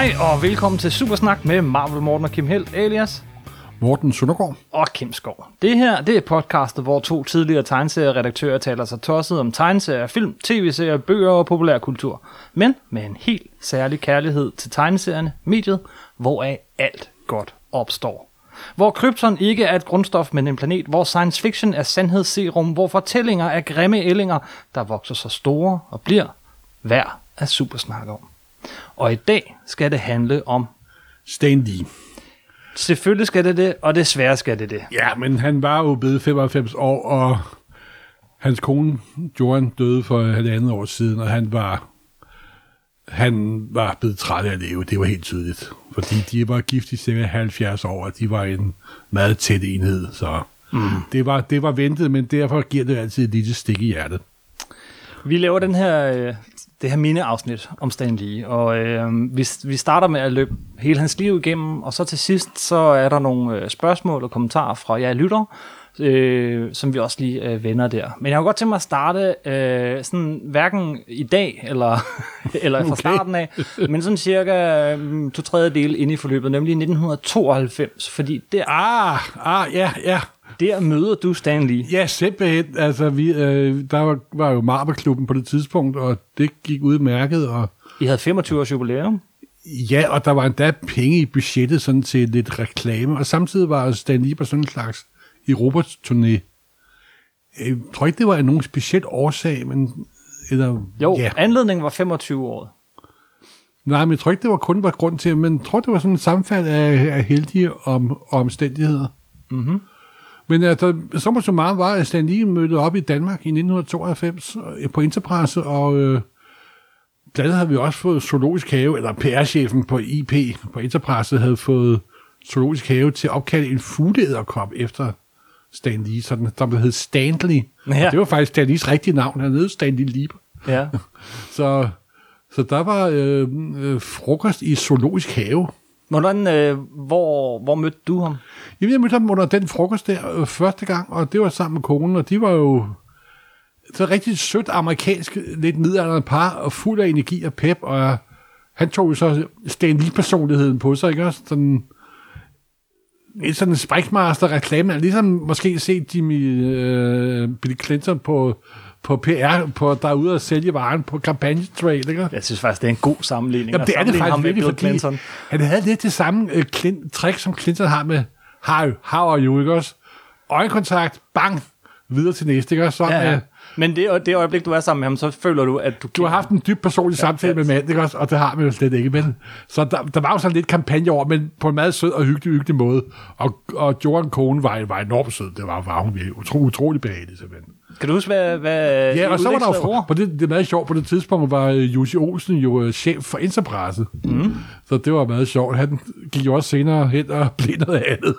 Hej og velkommen til Supersnak med Marvel Morten og Kim Helt, alias Morten Søndergaard. og Kim Skov. Det her det er podcastet, hvor to tidligere tegneserieredaktører taler sig tosset om tegneserier, film, tv-serier, bøger og populærkultur. Men med en helt særlig kærlighed til tegneserierne, mediet, hvoraf alt godt opstår. Hvor krypton ikke er et grundstof, men en planet, hvor science fiction er sandhedsserum, hvor fortællinger er grimme ællinger, der vokser så store og bliver værd at supersnakke om. Og i dag skal det handle om Stan Lee. Selvfølgelig skal det det, og desværre skal det det. Ja, men han var jo blevet 95 år, og hans kone, Joran, døde for halvandet år siden, og han var, han var blevet træt af at leve. Det var helt tydeligt. Fordi de var gift i cirka 70 år, og de var en meget tæt enhed. Så mm. det, var, det var ventet, men derfor giver det altid et lille stik i hjertet. Vi laver den her, øh, det her mini-afsnit om Stan Lee, og øh, vi, vi starter med at løbe hele hans liv igennem, og så til sidst, så er der nogle øh, spørgsmål og kommentarer fra jer lytter, øh, som vi også lige øh, vender der. Men jeg har godt tænkt mig at starte øh, sådan hverken i dag eller, eller fra Okay. starten af, men sådan cirka øh, to tredjedel inde i forløbet, nemlig i 1992, fordi der, Ah, ah, ja, ja. Der møder du Stan Lee. Ja, simpelthen. Altså, vi, øh, der var, var jo Marberklubben på det tidspunkt, og det gik udmærket, og I havde 25 års jubilæum. Ja, og der var endda penge i budgettet sådan til lidt reklame, og samtidig var Stan Lee på sådan en slags Europaturné. Jeg tror ikke, det var af nogen speciel årsag, men... Eller, Jo, ja. anledningen var 25 år. Nej, men jeg tror ikke, det var kun var grund til, men jeg tror, det var sådan et sammenfald af, af heldige om, omstændigheder. Mhm. Men altså, så må så meget var, at Stan Lee mødte op i Danmark i 1992 øh, på Interpresse, og øh, blandt havde vi også fået Zoologisk Have, eller PR-chefen på IP på Interpresse havde fået Zoologisk Have til at opkalde en fugleæderkop efter Stan Lee, sådan, der hed Stanley. Ja. Og det var faktisk Stan Lees rigtige navn, han hed Stanley Lieber. Ja. Så, så der var øh, øh, frokost i Zoologisk Have. Hvordan, øh, hvor, hvor mødte du ham? Jamen, jeg mødte ham under den frokost der øh, første gang, og det var sammen med konen, og de var jo så rigtig sødt amerikansk, lidt midaldrende par, og fuld af energi og pep, og han tog jo så Stan Lee-personligheden på sig, ikke også? Sådan, lidt sådan en sprækmaster-reklame, ligesom måske set Jimmy øh, Bill Clinton på, på PR, på, der er ude og sælge varen på kampagnetrail, ikke? Jeg synes faktisk, det er en god sammenligning. Jamen, det er det faktisk virkelig, fordi Clinton. han havde lidt det samme øh, Clint, trick, som Clinton har med Hi, how are you, ikke også? Øjenkontakt, bang, videre til næste, ikke også? Sådan, Ja, ja, ja. Men det, det øjeblik, du er sammen med ham, så føler du, at du... Du har haft en dyb personlig ja, samtale ja. med manden, ikke også? Og det har man jo slet ikke, men... Så der, der var jo sådan lidt kampagne over, men på en meget sød og hyggelig, hyggelig måde. Og, og Jordan Kone var, var enormt sød. Det var, var hun virkelig utro, utrolig behagelig, simpelthen. Kan du huske, hvad... hvad Ja, I og så var der jo, ord? på det, det er meget sjovt, på det tidspunkt var øh, Jussi Olsen jo øh, chef for Interpresse. Mm. Så det var meget sjovt. Han gik jo også senere hen og blev noget andet.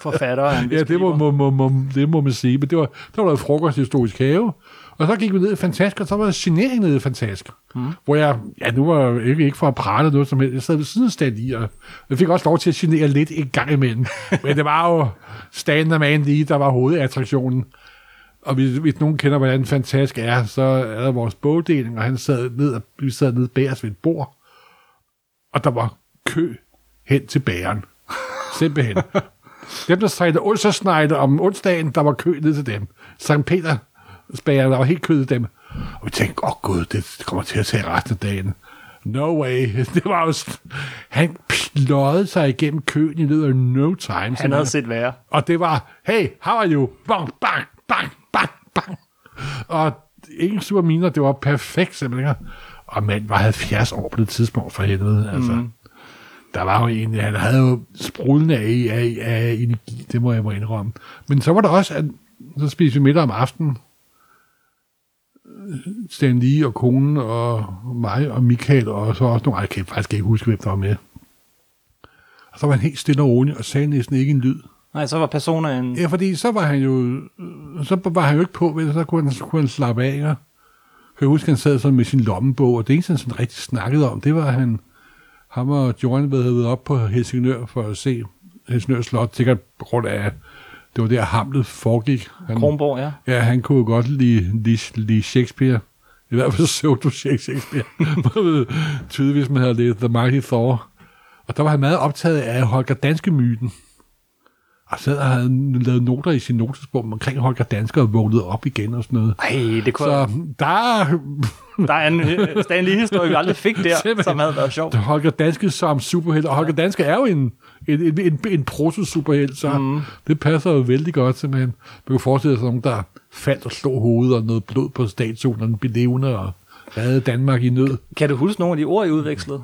Forfatter. Han Ja, det må, må, må, må, det må man sige. Men det var, der var noget frokost i Historisk Have. Og så gik vi ned i Fantask, og så var der signering nede i Fantask. Mm. Hvor jeg, ja, nu var jeg ikke, ikke for at prale noget som helst. Jeg sad ved siden af Lee, og jeg fik også lov til at signere lidt en gang imellem. Men det var jo Stan the Man lige, der var hovedattraktionen. Og hvis, hvis nogen kender, hvordan Fantask er, så er der vores bogdeling, og han sad ned, vi sad nede bag os ved et bord. Og der var kø hen til bageren. Simpelthen. Dem, der strækkede onsdagsnejde om onsdagen, der var kø ned til dem. Sankt Peter spagerne, der var helt kø til dem. Og vi tænkte, åh oh, gud, det kommer til at tage resten af dagen. No way. Det var jo... st- Han pløjede sig igennem køen i løbet af no time. Han havde set værre. Og det var, hey, how are you? Bang, bang, bang, bang, bang. Og ingen sure miner, det var perfekt simpelthen. Og mand var 70 år på det tidspunkt for helvede. Altså. Mm. Der var jo en, han havde jo sprudlende af, af, af energi, det må jeg må indrømme. Men så var der også, at så spiste vi middag om aftenen. Stan Lee og konen og mig og Michael, og så også nogle, jeg kan faktisk ikke huske, hvem der var med. Og så var han helt stille og rolig, og sagde næsten ikke en lyd. Nej, så var personen... Ja, fordi så var han jo, så var han jo ikke på, vel, så kunne han, så kunne han slappe af. Og kan jeg huske, han sad sådan med sin lommebog, og det eneste, han sådan rigtig snakkede om, det var, at han, ham og Joran havde været op på Helsingør for at se Helsingør Slot, sikkert på grund af, det var der Hamlet foregik. Han, Kronborg, ja. Ja, han kunne godt lide, lide, lide Shakespeare I hvert fald pseudo Shakespeare. Tydeligvis, man havde læst The Mighty Thor. Og der var han meget optaget af Holger Danske myten. Og så havde lavet noter i sin notesbog omkring Holger Danske og vågnede op igen og sådan noget. Ej, det kunne Så der er Der er en øh, Stanley historie, vi aldrig fik der, Simpelthen. som havde været sjov. Holger Danske som superhelt, og Holger Danske er jo en, en, en, en, en proto-superhelt, så mm. det passer jo vældig godt simpelthen. Man kan forestille sig nogen, der faldt og slog hovedet og noget blod på statuen, og den blev levende og redde Danmark i nød. Kan du huske nogle af de ord, I udvekslede?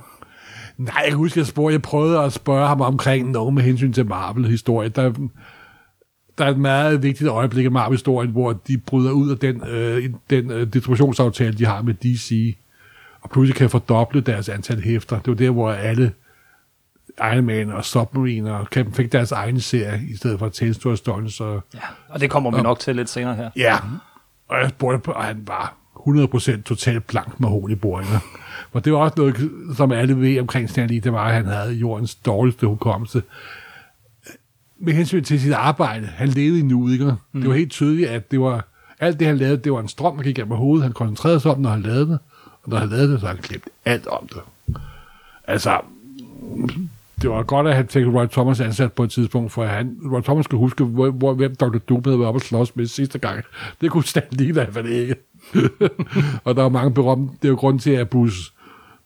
Nej, jeg kan huske, jeg, spurgte, jeg prøvede at spørge ham omkring noget med hensyn til Marvel-historie. Der, der er et meget vigtigt øjeblik i Marvel-historien, hvor de bryder ud af den, øh, den øh, distributionsaftale, de har med DC, og pludselig kan fordoble deres antal hæfter. Det var der, hvor alle Iron Man og Submarine og Captain fik deres egen serie, i stedet for Tales to Stone, så Ja, og det kommer vi nok til lidt senere her. Ja, og jeg spurgte og han var 100% totalt blank med i boringer. Og det var også noget, som alle ved omkring Stanley, det var, at han havde jordens dårligste hukommelse. Med hensyn til sit arbejde, han levede i nuet, ikke? Mm. Det var helt tydeligt, at det var, alt det, han lavede, det var en strøm, der gik gennem hovedet. Han koncentrerede sig om, når han lavede det, og når han lavede det, så han glemt alt om det. Altså, det var godt, at han fik Roy Thomas ansat på et tidspunkt, for han, Roy Thomas skulle huske, hvor, hvor, hvem Dr. Doom havde været oppe og slås med sidste gang. Det kunne Stanley i hvert fald ikke. og der er mange berømte, det er jo grunden til, at Bruce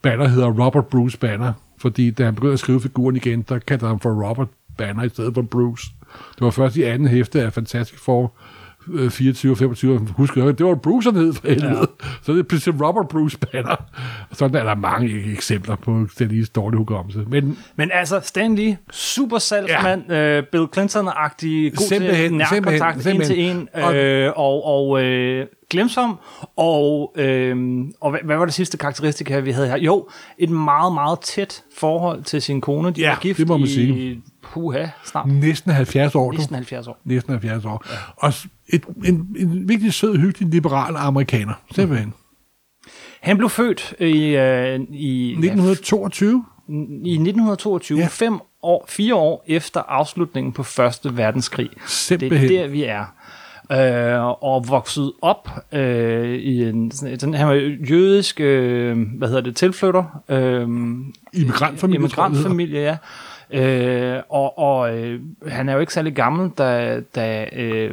Banner hedder Robert Bruce Banner, fordi da han begyndte at skrive figuren igen, der kaldte han for Robert Banner i stedet for Bruce. Det var først i anden hæfte af Fantastic Four, øh, 24 og 25, husk det var Bruce, han hed for helvede. Ja. Så det er pludselig Robert Bruce Banner. Sådan er der mange eksempler på Stanleys dårlige hukommelse. Men Men altså, Stan Lee, super salgsmand, ja. øh, Bill Clinton-agtig, god Simpelthen, til nærkontakt, en simpelthen, til en, øh, og, og øh, glemsom, og, øh, og hvad, hvad var det sidste karakteristika, vi havde her? Jo, et meget, meget tæt forhold til sin kone. De Ja, var gift det må man i, sige. Puha, snart næsten 70 år. næsten 70 år. Næsten 70 år. Ja. Og et, en, en virkelig sød, hyggelig, liberal amerikaner. Simpelthen. Han blev født i, øh, i, 1922. ja, i 1922, Ja. ja. fem år, fire år efter afslutningen på Første Verdenskrig. Simpelthen. Det er der, vi er. Øh, og vokset op øh, i en, sådan, sådan, han var jødisk, øh, hvad hedder det, tilflytter. Øh, Immigrantfamilie, Immigrantfamilie, ja. Øh, og og øh, han er jo ikke særlig gammel, da, da øh,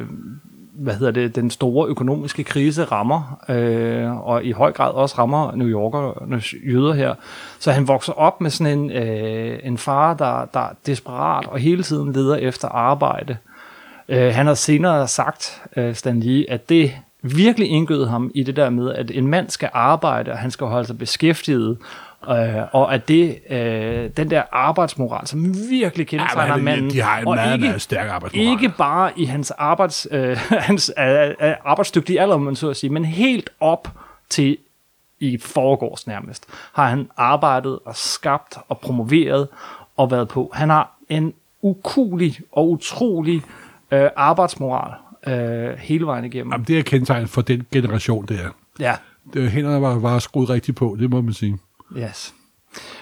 hvad hedder det, den store økonomiske krise rammer, øh, og i høj grad også rammer New Yorkernes jøder her. Så han vokser op med sådan en, øh, en far, der, der er desperat og hele tiden leder efter arbejde. Øh, han har senere sagt, øh, Stan Lee, at det virkelig indgød ham i det der med, at en mand skal arbejde, og han skal holde sig beskæftiget, øh, og at det, øh, den der arbejdsmoral, som virkelig kendetegner Ja, manden, de har en og meget, ikke, meget stærk arbejdsmoral. ikke bare i hans, arbejds, øh, hans øh, øh, arbejdsdygtige alder, man så at sige, men helt op til i forgårs nærmest, har han arbejdet og skabt og promoveret og været på. Han har en ukulig og utrolig øh, arbejdsmoral øh, hele vejen igennem. Jamen, det er kendetegnet for den generation, det er. Ja, Det, hænderne var, var skruet rigtigt på, det må man sige. yes.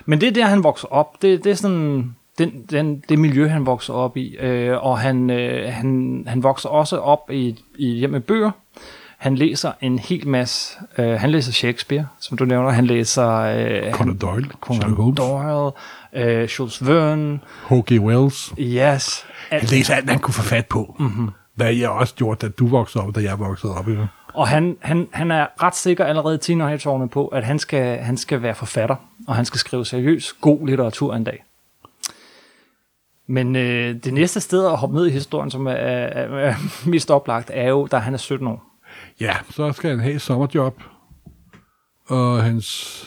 Men det er der, han vokser op. Det, det er sådan den, den, det miljø, han vokser op i. Øh, og han, øh, han, han vokser også op i, i hjem med bøger. Han læser en hel masse. Øh, han læser Shakespeare, som du nævner. Han læser øh, Conan Doyle, Conan Holmes. Doyle, øh, Jules Verne. H.G. Wells. Yes. Han læser alt, han kunne få fat på. Mhm. Mm-hmm. Hvad jeg også gjorde, da du voksede op, da jeg voksede op. Ikke? Og han, han, han er ret sikker allerede i teenageårene på, at han skal, han skal være forfatter, og han skal skrive seriøs, god litteratur en dag. Men øh, det næste sted at hoppe ned i historien, som er, er, er mest oplagt, er jo, da han er 17 år. Ja, så skal han have et sommerjob. Og hans...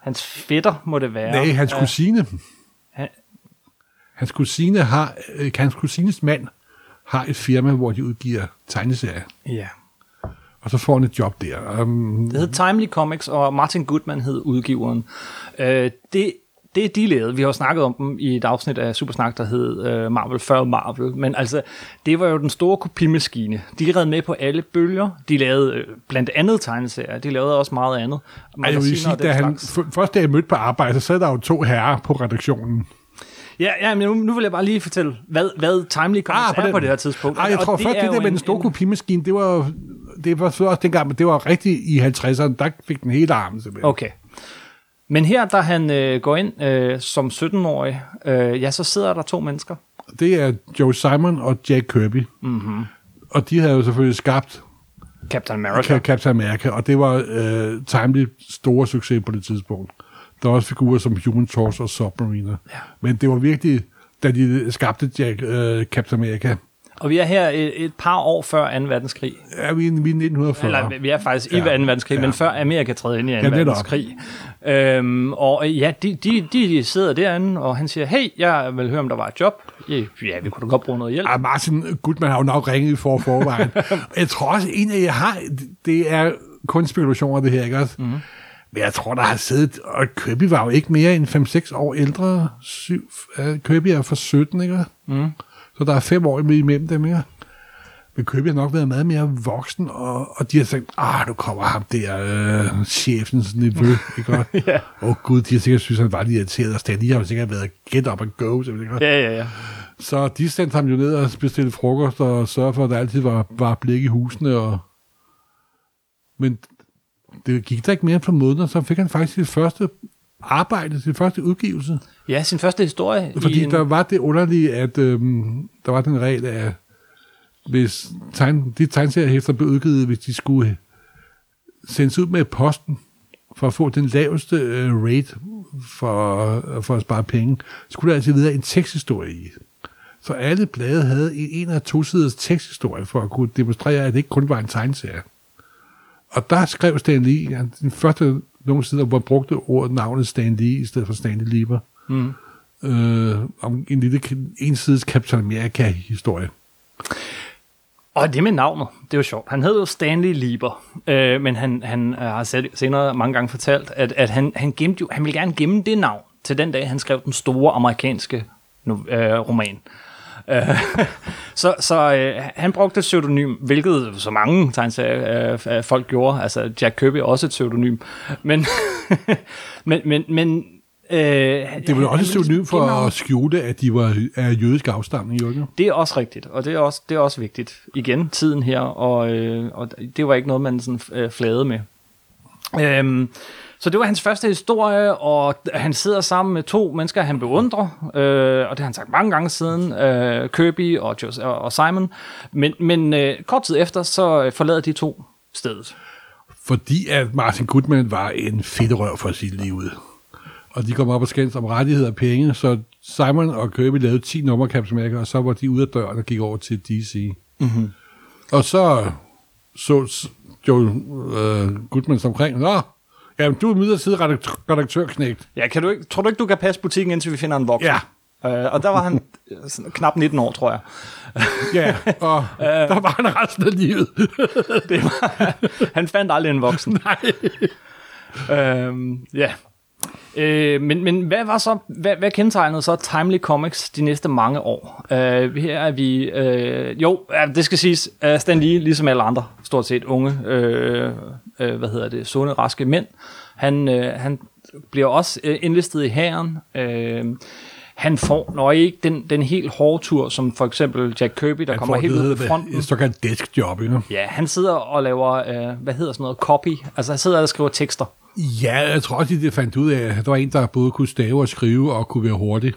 Hans fætter må det være. Nej, hans kusine. Han- Hans kusine har... Øh, hans kusines mand har et firma, hvor de udgiver tegneserier. Ja. Og så får han et job der. Um, Det hed Timely Comics, og Martin Goodman hed udgiveren. Øh, det, det de lavede, vi har jo snakket om dem i et afsnit af Supersnak, der hed øh, Marvel før Marvel, men altså, det var jo den store kopimaskine. De red med på alle bølger. De lavede øh, blandt andet tegneserier. De lavede også meget andet. Ej, jeg vil sige, da han, først da jeg mødte på arbejde, så sad der jo to herrer på redaktionen. Ja, ja, men nu, nu vil jeg bare lige fortælle, hvad, hvad Timely Comics ah, er den- på det her tidspunkt. Ej, jeg Og tror det først, er det der med en- den store en- kopimaskine, det var det var så også dengang, men det var rigtigt i 50'erne, der fik den hele armen simpelthen. Okay. Men her, da han øh, går ind øh, som 17-årig, øh, ja, så sidder der to mennesker. Det er Joe Simon og Jack Kirby. Mm-hmm. Og de havde jo selvfølgelig skabt Captain America. Ca- Captain America, og det var øh, timely store succes på det tidspunkt. Der var også figurer som Human Torch og Submariner. Ja. Men det var virkelig, da de skabte Jack, øh, Captain America, Og vi er her et, et par år før 2. verdenskrig. er vi, i- vi er i 1940. Eller vi er faktisk i Ja. 2. verdenskrig, Ja. men før Amerika træder ind i 2. netop. verdenskrig. Øhm, og øh, ja, de, de, de sidder derinde, og han siger, hey, jeg vil høre, om der var et job. Ja, ja vi kunne da godt bruge noget hjælp. Ah, Martin Gutmann har jo nok ringet for forvejen. jeg tror også, en af jer har, det er kun spekulationer, det her, ikke også? Mm. Men jeg tror, der har siddet, og Kirby var jo ikke mere end 5-6 år ældre. Syv, uh, Kirby er fra 17, ikke? Mm. Så der er fem år imellem dem, ikke? Men Kirby har nok været meget mere voksen, og, og de har sagt, ah, nu kommer ham der, øh, chefens nevø, ikke? Ja. Åh oh, gud, de har sikkert synes, han var lidt irriteret, og Stan, har jo sikkert været get up and go, simpelthen, ikke? Ja, ja, ja. Så de sendte ham jo ned og bestilte frokost og sørgede for, at der altid var, var blik i husene. Og... Men det gik der ikke mere på måneder, så fik han faktisk sit første arbejde, sin første udgivelse. Ja, sin første historie. Fordi en... der var det underlige, at øhm, der var den regel, at hvis tegn, de tegneseriehæfter blev udgivet, hvis de skulle sendes ud med posten, for at få den laveste øh, rate for, for at spare penge, skulle der altid videre en teksthistorie i. Så alle blade havde en, en af to siders teksthistorie, for at kunne demonstrere, at det ikke kun var en tegneserie. Og der skrev Stan Lee, ja, den første nogle sider, hvor brugte ordet navnet Stan Lee, i stedet for Stanley Lieber, Mm. øh, om en lille ensides Captain America-historie. Og det med navnet, det er jo sjovt. Han hed jo Stanley Lieber, øh, men han, han øh, har senere mange gange fortalt, at, at han, han, gemte jo, han ville gerne gemme det navn til den dag, han skrev den store amerikanske no, øh, roman. Øh, så så øh, han brugte et pseudonym, hvilket så mange tegneserier øh, folk gjorde. Altså Jack Kirby er også et pseudonym. Men, men, men, men øh, Det var jo også pseudonym for at skjule, at de var af jødisk afstamning, jo ikke? Det er også rigtigt, og det er også, det er også vigtigt. Igen, tiden her, og, øh, og det var ikke noget, man sådan øh, flade med. Øhm, så det var hans første historie, og han sidder sammen med to mennesker, han beundrer, øh, og det har han sagt mange gange siden, øh, Kirby og, Jos- og, Simon. Men, men øh, kort tid efter, så forlader de to stedet. Fordi at Martin Goodman var en fedterøv for sit liv. Og de kom op og skændes om rettigheder og penge, så Simon og Kirby lavede 10 numre Captain og så var de ude af døren og gik over til DC. Mm-hmm. Og så så Joe øh, Goodman som omkring, Nå, jamen du er midlertidig redaktør, redaktørknægt. Ja, kan du ikke, tror du ikke, du kan passe butikken, indtil vi finder en voksen? Ja. Øh, og der var han øh, sådan knap 19 år, tror jeg. Ja, og der var han resten af livet. Det var, han fandt aldrig en voksen. Nej. Øhm, ja. Øh, men, men hvad var så, hvad, hvad kendetegnede så Timely Comics de næste mange år? Øh, her er vi, øh, jo, ja, det skal siges, uh, Stan Lee, ligesom alle andre, stort set unge, øh, øh, hvad hedder det, sunde, raske mænd, han, øh, han bliver også øh, indlistet i hæren. Øh, han får nok ikke den, den helt hårde tur, som for eksempel Jack Kirby, der Han kommer helt det, ud hedder fronten. Et såkaldt deskjob, ikke? Ja, han sidder og laver, øh, hvad hedder sådan noget, copy. Altså han sidder og skriver tekster. Ja, jeg tror også, de fandt ud af, at der var en, der både kunne stave og skrive og kunne være hurtig.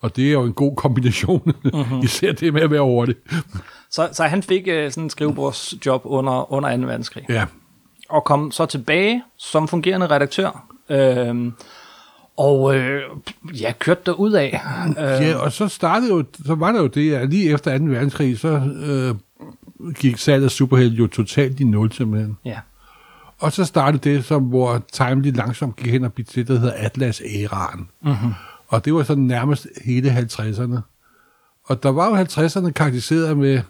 Og det er jo en god kombination, mm-hmm. især det med at være hurtig. Så, så han fik øh, sådan en skrivebordsjob under, under 2. verdenskrig. Ja, Og kom så tilbage som fungerende redaktør. Øhm, og øh, ja, kørte der ud af. Ja, og så startede jo, så var der jo det, at lige efter 2. verdenskrig, så øh, gik salget af Superheld jo totalt i nul simpelthen. ja. Og så startede det, som, hvor Time lidt langsomt gik hen og blev til, der hedder Atlas-æraen. Mm-hmm. Og det var sådan nærmest hele 50'erne. Og der var jo 50'erne karakteriseret med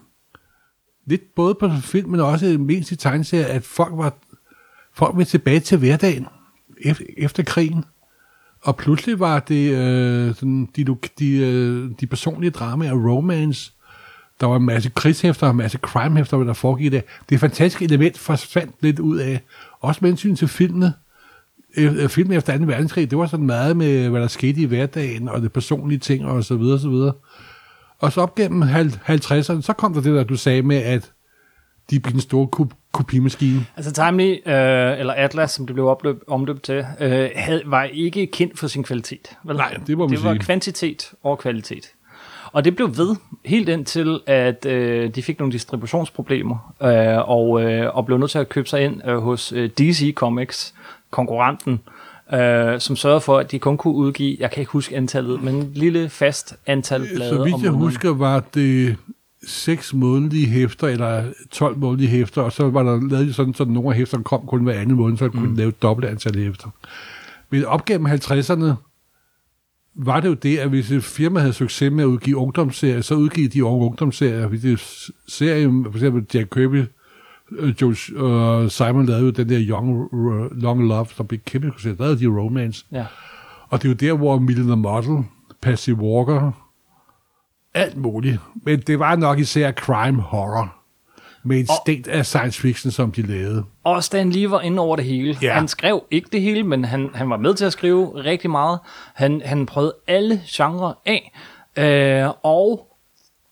lidt både på film, men også mest i tegneserier, at folk var folk ville tilbage til hverdagen efter krigen. Og pludselig var det øh, sådan, de, lo- de, øh, de personlige dramaer, romance, der var en masse krigshæfter og en masse crimehæfter, der foregik der. Det fantastiske element forsvandt lidt ud af, også med hensyn til filmene. Øh, øh Filmen efter 2. verdenskrig, det var sådan meget med, hvad der skete i hverdagen, og det personlige ting, og så videre, og så videre. Og så op gennem 50'erne, så kom der det der, du sagde med, at de blev den store kop- kopimaskine. Altså Timely, øh, eller Atlas, som det blev opløb, omdøbt til, øh, havde, var ikke kendt for sin kvalitet. Vel? Nej, det man Det var sige. kvantitet over kvalitet. Og det blev ved helt indtil, at øh, de fik nogle distributionsproblemer, øh, og, øh, og blev nødt til at købe sig ind øh, hos øh, DC Comics, konkurrenten, øh, som sørgede for, at de kun kunne udgive, jeg kan ikke huske antallet, men en lille fast antal blade Så vidt jeg husker, var det seks månedlige hæfter, eller 12 månedlige hæfter, og så var der lavet sådan, så nogle af hæfterne kom kun hver anden måned, så kunne mm. lave et dobbelt antal hæfter. Men op gennem 50'erne var det jo det, at hvis et firma havde succes med at udgive ungdomsserier, så udgive de unge ungdomsserier. Hvis det serie, for eksempel Jack Kirby, øh, Joe, og Simon lavede jo den der Young, uh, Long Love, som blev kæmpe succes. Der havde de Romance. Ja. Og det er jo der, hvor Million Model, Patsy Walker, alt muligt. Men det var nok især crime horror. Med et stent af science fiction, som de lavede. Og Stan Lee var inde over det hele. Ja. Han skrev ikke det hele, men han, han var med til at skrive rigtig meget. Han, han prøvede alle genrer af, øh, og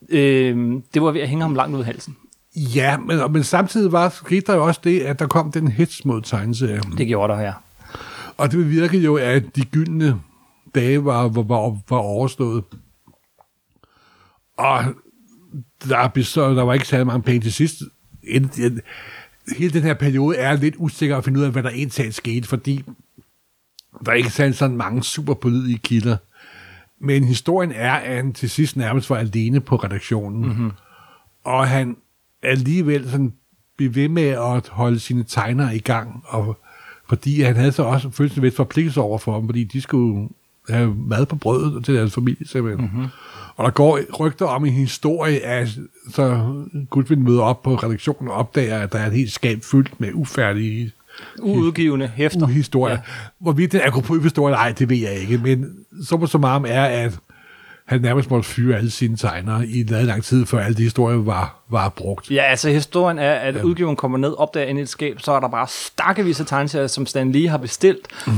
øh, det var ved at hænge ham langt ud i halsen. Ja, men, men samtidig var, skete der jo også det, at der kom den hits mod tegneserien. Det gjorde der her. Og det bevirkede jo, at de gyldne dage var, var, var, var overstået. Og der, bestod, der var ikke særlig mange penge til sidst. Hele den her periode er lidt usikker at finde ud af, hvad der egentlig skete, fordi der er ikke særlig sådan mange super pålidelige kilder. Men historien er, at han til sidst nærmest var alene på redaktionen. Mm-hmm. Og han alligevel sådan blev ved med at holde sine tegnere i gang, og fordi han havde så også følelsen et forpligtelse over for dem, fordi de skulle have mad på brødet til deres familie simpelthen. Mm-hmm. Og der går rygter om en historie, at så Gudvind møder op på redaktionen og opdager, at der er et helt skab fyldt med ufærdige Uudgivende hæfter. historier. Ja. Hvorvidt det er apropos-historie, nej, det ved jeg ikke, men så så meget er, at han nærmest måtte fyre alle sine tegnere i en lang, lang tid, før alle de historier var, var brugt. Ja, altså historien er, at ja. udgiveren kommer ned, opdager ind i et skab, så er der bare stakkevis af tegneserier, som Stan Lee har bestilt, mm.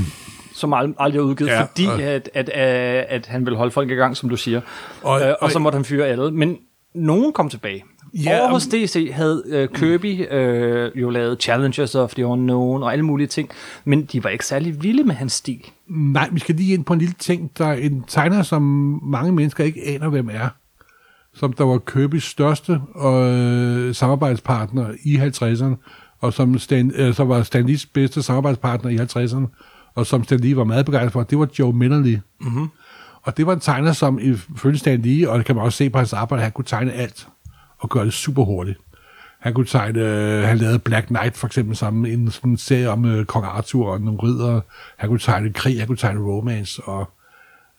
Som ald- aldrig er udgivet, Ja, fordi og- at, at, at, at han vil holde folk i gang, som du siger. Og- Og, øh, og, og- så måtte han fyre alle. Men nogen kom tilbage. Ja, Over og- hos DC havde øh, Kirby øh, jo lavet Challengers of the Unknown og alle mulige ting, men de var ikke særlig vilde med hans stil. Nej, vi skal lige ind på en lille ting. Der er en tegner, som mange mennesker ikke aner, hvem er. Som der var Kirby's største øh, samarbejdspartner i 50'erne, og som Stan, øh, så var Stan Lees bedste samarbejdspartner i 50'erne, og som Stan Lee var meget begejstret for, det var Joe Minnerly. Mm-hmm. Og det var en tegner, som ifølge Stan Lee, og det kan man også se på hans arbejde, han kunne tegne alt, og gøre det super hurtigt. Han kunne tegne, øh, han lavede Black Knight for eksempel sammen, en sådan en serie om øh, kong Arthur og nogle ridder. Han kunne tegne krig, han kunne tegne romance og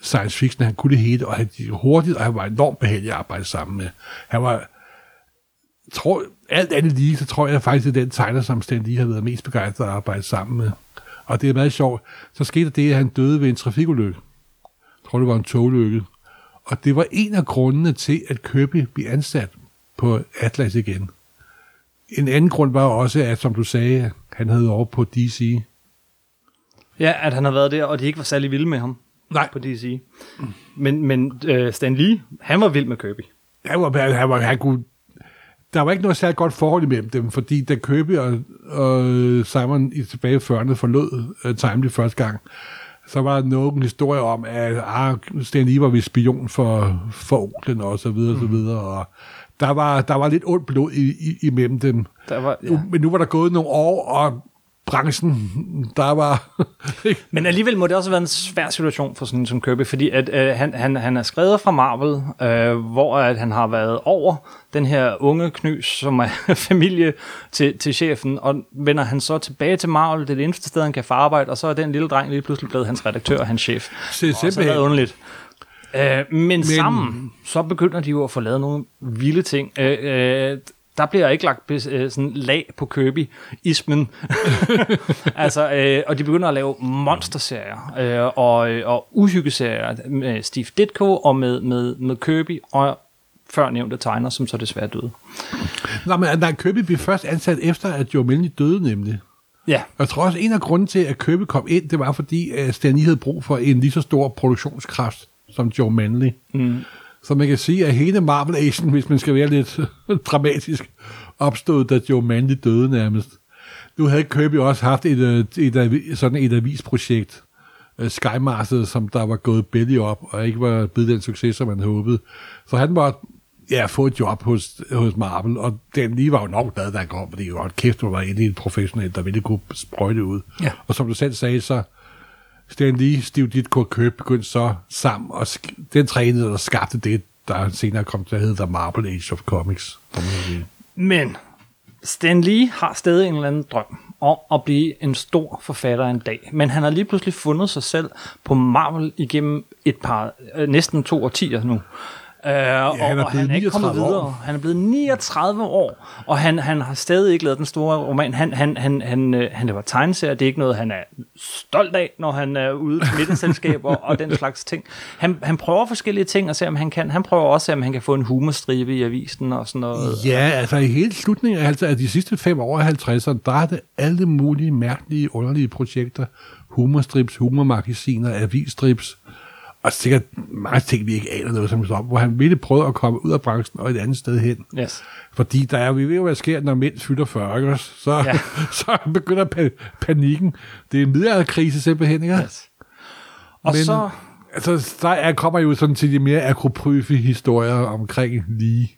science fiction. Han kunne det hele, og han hurtigt, og han var enormt behagelig at arbejde sammen med. Han var, tror, alt andet lige, så tror jeg faktisk, er den tegner, som Stan Lee har været mest begejstret at arbejde sammen med. Og det er meget sjovt. Så skete det, at han døde ved en trafikulykke. Jeg tror, det var en togulykke. Og det var en af grundene til, at Kirby blev ansat på Atlas igen. En anden grund var også, at som du sagde, han havde over på DC. Ja, at han har været der, og de ikke var særlig vilde med ham Nej, på DC. Men, men øh, Stan Lee, han var vild med Kirby. han var, han var, han kunne, der var ikke noget særligt godt forhold imellem dem, fordi da Kirby og, og Simon i tilbage i 40'erne forlod uh, Timely første gang, så var der nogen historie om, at ah, Stan Lee var ved spion for, for onklen og så videre, mm. så videre, og der var, der var lidt ondt blod i, i, imellem dem. Der var, Ja. Men nu var der gået nogle år, og branchen, der var... Men alligevel må det også have været en svær situation for sådan som Kirby, fordi at, øh, han, han, han er skrevet fra Marvel, øh, hvor at han har været over den her unge knys, som er familie til, til chefen, og vender han så tilbage til Marvel, det er det eneste sted, han kan få arbejde, og så er den lille dreng lige pludselig blevet hans redaktør og hans chef. Se, Og så er det underligt. Øh, men, men sammen, så begynder de jo at få lavet nogle vilde ting. Øh, øh, der bliver ikke lagt øh, sådan lag på Kirby-ismen. altså, øh, og de begynder at lave monsterserier øh, og, øh, og uhyggeserier med Steve Ditko og med, med, med Kirby og før nævnte tegner, som så desværre døde. Nå, men nej, Kirby blev først ansat efter, at Joe Melny døde nemlig. Ja, jeg tror også, en af grunden til, at Kirby kom ind, det var fordi, at Stan Lee havde brug for en lige så stor produktionskraft som Joe Manley. mm. Så man kan sige, at hele Marvel Asian, hvis man skal være lidt dramatisk, opstod, da Joe Manley døde nærmest. Nu havde Kirby også haft et, øh, et, et sådan et avisprojekt, uh, Sky Master, som der var gået belly op, og ikke var blevet den succes, som man håbede. Så han måtte ja, få et job hos, hos Marvel, og den lige var jo nok glad, da han kom, fordi jo, kæft, du var inde i en professionel, der ville kunne sprøjte ud. Ja. Og som du selv sagde, så Stan Lee, Steve Ditko og Kirby begyndte så sammen, og sk- den trænede, der skabte det, der senere kom til at hedde The Marvel Age of Comics. Men Stan Lee har stadig en eller anden drøm om at blive en stor forfatter en dag. Men han har lige pludselig fundet sig selv på Marvel igennem et par, øh, næsten to årtier nu. Uh, ja, og, han er og han er ikke kommet 39 videre. år. Han er blevet 39 år, og han, han har stadig ikke lavet den store roman. Han, han, han, han, øh, han laver tegneserier. Det er ikke noget, han er stolt af, når han er ude til middagsselskaber og den slags ting. Han, han prøver forskellige ting og ser, om han kan. Han prøver også, om han kan få en humorstribe i avisen og sådan noget. Ja, altså i hele slutningen af, altså, af de sidste fem år af 50'erne, der er det alle mulige mærkelige, underlige projekter. Humorstrips, humormagasiner, avisstrips, og sikkert mange ting, vi ikke aner noget som om, hvor han ville prøve at komme ud af branchen og et andet sted hen. Yes. Fordi der er, vi ved jo, hvad der sker, når mænd fylder 40, ikke så, Ja. så begynder pa- panikken. Det er en middelalderkrise simpelthen, ikke? yes. Og Men- så... Altså, der er, kommer jo sådan til de mere akropryfe historier omkring lige.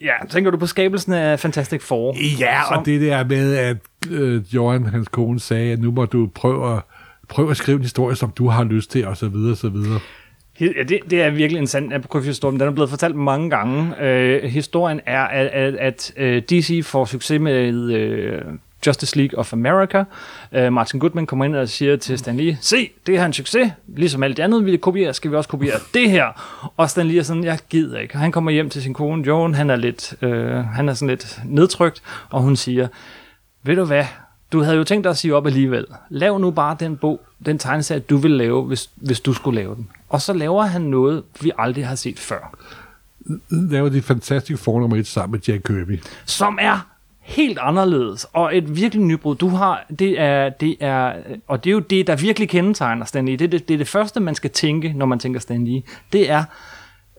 Ja, tænker du på skabelsen af Fantastic Four? Ja, Som- og det der med, at øh, Johan, hans kone, sagde, at nu må du prøve at, prøv at skrive en historie, som du har lyst til, og så videre, og så videre. Ja, det, det er virkelig en sand apokryf historie, men den er blevet fortalt mange gange. Øh, historien er, at, at, at øh, DC får succes med øh, Justice League of America. Øh, Martin Goodman kommer ind og siger til Stan Lee, se, det er en succes, ligesom alt det andet, vi kopierer, skal vi også kopiere det her. Og Stan Lee er sådan, jeg gider ikke. Han kommer hjem til sin kone, Joan, han er, lidt, øh, han er sådan lidt nedtrykt, og hun siger, ved du hvad, du havde jo tænkt dig at sige op alligevel. Lav nu bare den bog, den tegneserie, du vil lave, hvis, hvis du skulle lave den. Og så laver han noget, vi aldrig har set før. Laver de fantastiske fornummer et sammen med Jack Kirby. Som er helt anderledes, og et virkelig nybrud. Du har, det er, det er, og det er jo det, der virkelig kendetegner Stan Lee. Det er det, det, er det første, man skal tænke, når man tænker Stan Lee. Det er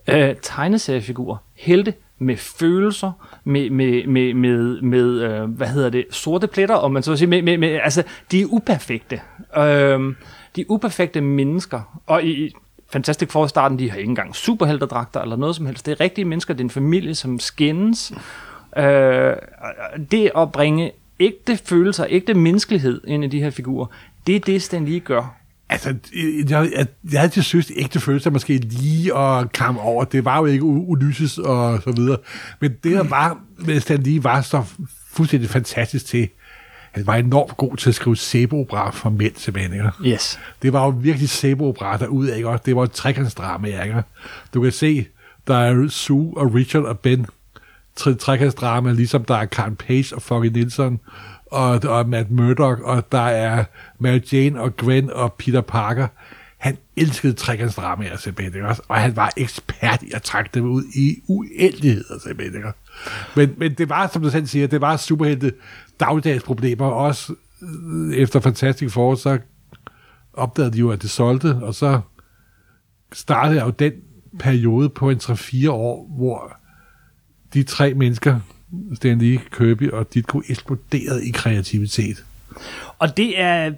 øh, tegneseriefigurer, helte med følelser, med, med, med, med, med øh, hvad hedder det, sorte pletter, om man så vil sige, med, med, med, altså, de er uperfekte. Øh, de er uperfekte mennesker, og i, Fantastic Four starten, de har ikke engang superhelterdragter eller noget som helst. Det er rigtige mennesker, det er en familie, som skændes. Øh, det at bringe ægte følelser, ægte menneskelighed ind i de her figurer, det er det, Stan Lee gør. Altså, jeg, jeg, jeg havde til synes, ægte følelser måske lige at komme over. Det var jo ikke Ulysses og så videre. Men det, der var med Stan Lee, var så fuldstændig fantastisk til. Han var enormt god til at skrive sæbeopera for mænd simpelthen. Ikke? Yes. Det var jo virkelig sæbeopera derude, ikke? Og det var et trekantsdrama, ikke? Du kan se, der er Sue og Richard og Ben tre- trekantsdrama, ligesom der er Karen Page og Foggy Nielsen, og, og Matt Murdock, og der er Mary Jane og Gwen og Peter Parker. Han elskede trekantsdramaer simpelthen, ikke? også? og han var ekspert i at trække dem ud i uendeligheder simpelthen. Ikke? Men, men det var, som du selv siger, det var superhelte dagligdags problemer, også øh, efter Fantastic Four, så opdagede de jo, at det solgte, og så startede jo den periode på en 3-4 år, hvor de tre mennesker, Stan Lee, Kirby og Ditko, eksploderede i kreativitet. Og det er...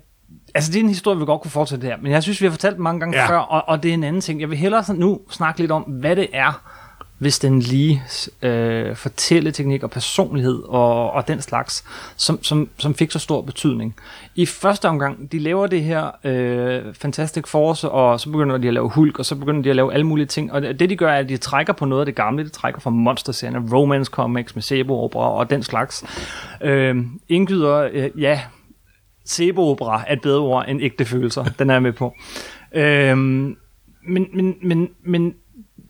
Altså, det er en historie, vi godt kunne fortsætte her, men jeg synes, vi har fortalt den mange gange ja. Før, og, og det er en anden ting. Jeg vil hellere nu snakke lidt om, hvad det er, hvis den lige øh, fortælleteknik og personlighed og, og den slags, som, som, som fik så stor betydning. I første omgang, de laver det her øh, Fantastic Force, og så begynder de at lave Hulk, og så begynder de at lave alle mulige ting. Og det, de gør, er, at de trækker på noget af det gamle, de trækker fra monster romance comics med Sebo-opera og den slags. Øh, indgyder, øh, ja, Sebo-opera er et bedre ord end ægte følelser. Den er jeg med på. Øh, men, men, men, men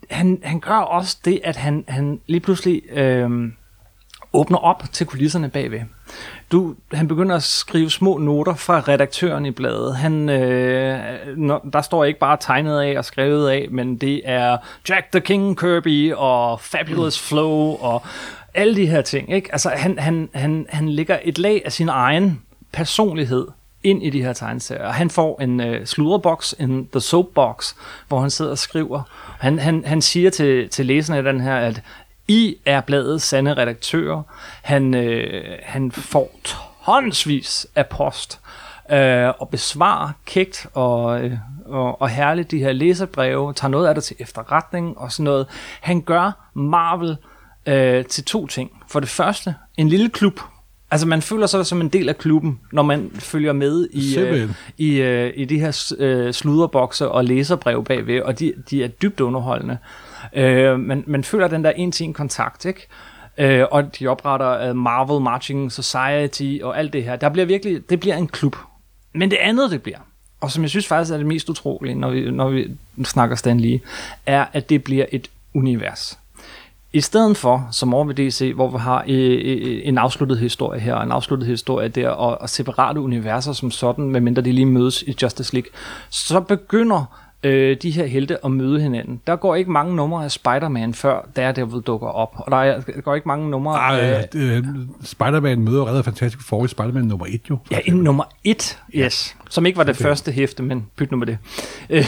han, han gør også det, at han, han lige pludselig øh, åbner op til kulisserne bagved. Du, han begynder at skrive små noter fra redaktøren i bladet. Han, øh, når, der står ikke bare tegnet af og skrevet af, men det er Jack the King Kirby og Fabulous Flow og alle de her ting. Ikke? Altså, han, han, han, han lægger et lag af sin egen personlighed ind i de her tegneserier. Han får en øh, sludreboks, en The Soapbox, hvor han sidder og skriver. Han, han, han siger til, til læserne af den her, at I er bladets sande redaktører. Han, øh, han får tonsvis af post øh, og besvarer kægt og, øh, og, og herligt de her læserbreve, tager noget af det til efterretning og sådan noget. Han gør Marvel øh, til to ting. For det første, en lille klub. Altså man føler sig som en del af klubben, når man følger med i, øh, i, øh, i de her øh, sluderbokse og læserbrev bagved, og de, de er dybt underholdende. Øh, man, man føler den der en-til-en kontakt, ikke? Øh, og de opretter uh, Marvel Marching Society og alt det her. Der bliver virkelig, det bliver en klub. Men det andet, det bliver, og som jeg synes faktisk er det mest utrolige, når vi, når vi snakker Stan Lee, er, at det bliver et univers. I stedet for, som over ved DC, hvor vi har øh, øh, en afsluttet historie her, og en afsluttet historie der, og, og separate universer som sådan, medmindre de lige mødes i Justice League, så begynder øh, de her helte at møde hinanden. Der går ikke mange numre af Spider-Man, før Daredevil dukker op, og der, er, der går ikke mange numre af... Ej, øh, Spider-Man møder redder fantastisk for i Spider-Man nummer 1 jo. Ja, nummer et, yes. Som ikke var det okay. første hæfte, men pyt nu med det.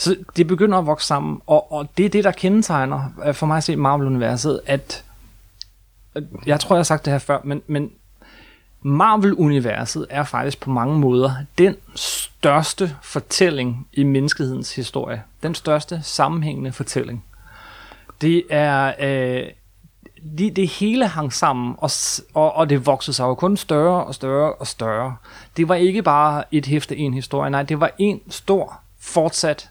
Så det begynder at vokse sammen, og, og det er det, der kendetegner øh, for mig at se Marvel-universet, at jeg tror, jeg har sagt det her før, men, men Marvel-universet er faktisk på mange måder den største fortælling i menneskehedens historie. Den største sammenhængende fortælling. Det er... Øh, det, det hele hang sammen, og, og, og det voksede sig jo kun større og større og større. Det var ikke bare et hæfte en historie, nej, det var en stor, fortsat,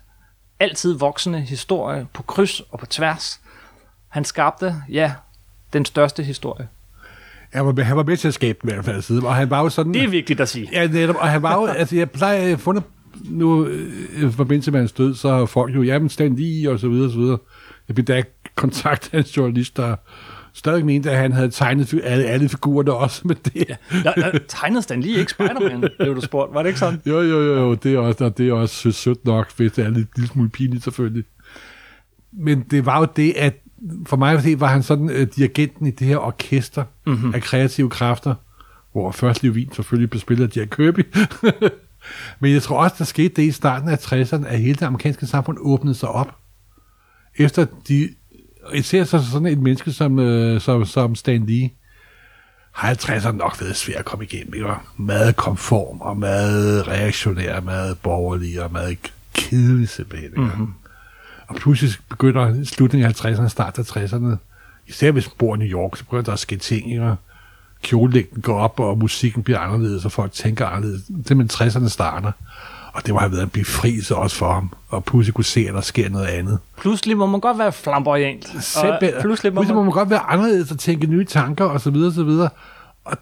altid voksende historie på kryds og på tværs. Han skabte, ja, den største historie. Han var, han var med til at skabe den i hvert fald siden, og han var jo sådan... Det er vigtigt at sige. Ja, netop, og han var jo, altså jeg plejer, jeg fundet nu, øh, i forbindelse med hans død, så har folk jo, jamen stand lige, og så videre, og så videre. Jeg blev da kontaktet af en journalist, der stadig mente, at han havde tegnet alle, alle figurerne også, men det, ja. Jeg, jeg tegnede Stan lige ikke Spider-Man, blev du spurgt. Var det ikke sådan? jo, jo, jo, jo, det er også, og det er også sødt, nok, hvis det er lidt lille smule pinligt selvfølgelig. Men det var jo det, at for mig at se, var han sådan uh, dirigenten i det her orkester mm-hmm. af kreative kræfter, hvor først Liv Wien selvfølgelig blev spillet af Jack Kirby. Men jeg tror også, der skete det i starten af 60'erne, at hele det amerikanske samfund åbnede sig op. Efter de, især så sådan et menneske som, øh, som, som Stan Lee, har 50'erne nok været svært at komme igennem. Ikke? Meget konform, og meget reaktionær, meget borgerlig, og meget kedelig simpelthen. Ikke? Mm-hmm. Og pludselig begynder slutningen af 50'erne, start af 60'erne, især hvis man bor i New York, så begynder der at ske ting, ikke? Kjolelængden går op, og musikken bliver anderledes, og folk tænker anderledes. Det med 60'erne starter. Og det må have været en befrielse også for ham, og pludselig kunne se, at der sker noget andet. Pludselig må man godt være flamboyant. Og pludselig må pludselig må man... man godt være anderledes og tænke nye tanker, og så videre, og så videre. Og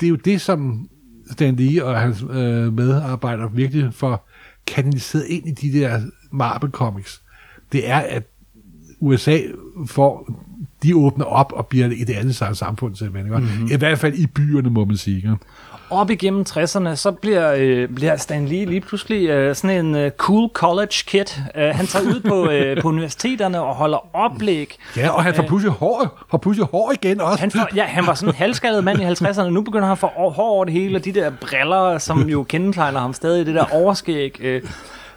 det er jo det, som Stan Lee og hans øh, medarbejdere virkelig får kanaliseret ind i de der Marvel Comics. Det er, at USA får, de åbner op og bliver et andet samfund simpelthen. Mm-hmm. I hvert fald i byerne, må man sige. Ikke? Op igennem 60'erne, så bliver, øh, bliver Stan Lee lige pludselig øh, sådan en øh, cool college kid. Øh, han tager ud på, øh, på universiteterne og holder oplæg. Ja, og han får pludselig hår, får pludselig hår igen også. Han, får, ja, han var sådan en halvskaldet mand i 50'erne. Nu begynder han at få hår over det hele, og de der briller, som jo kendetegner ham stadig, det der overskæg. Øh,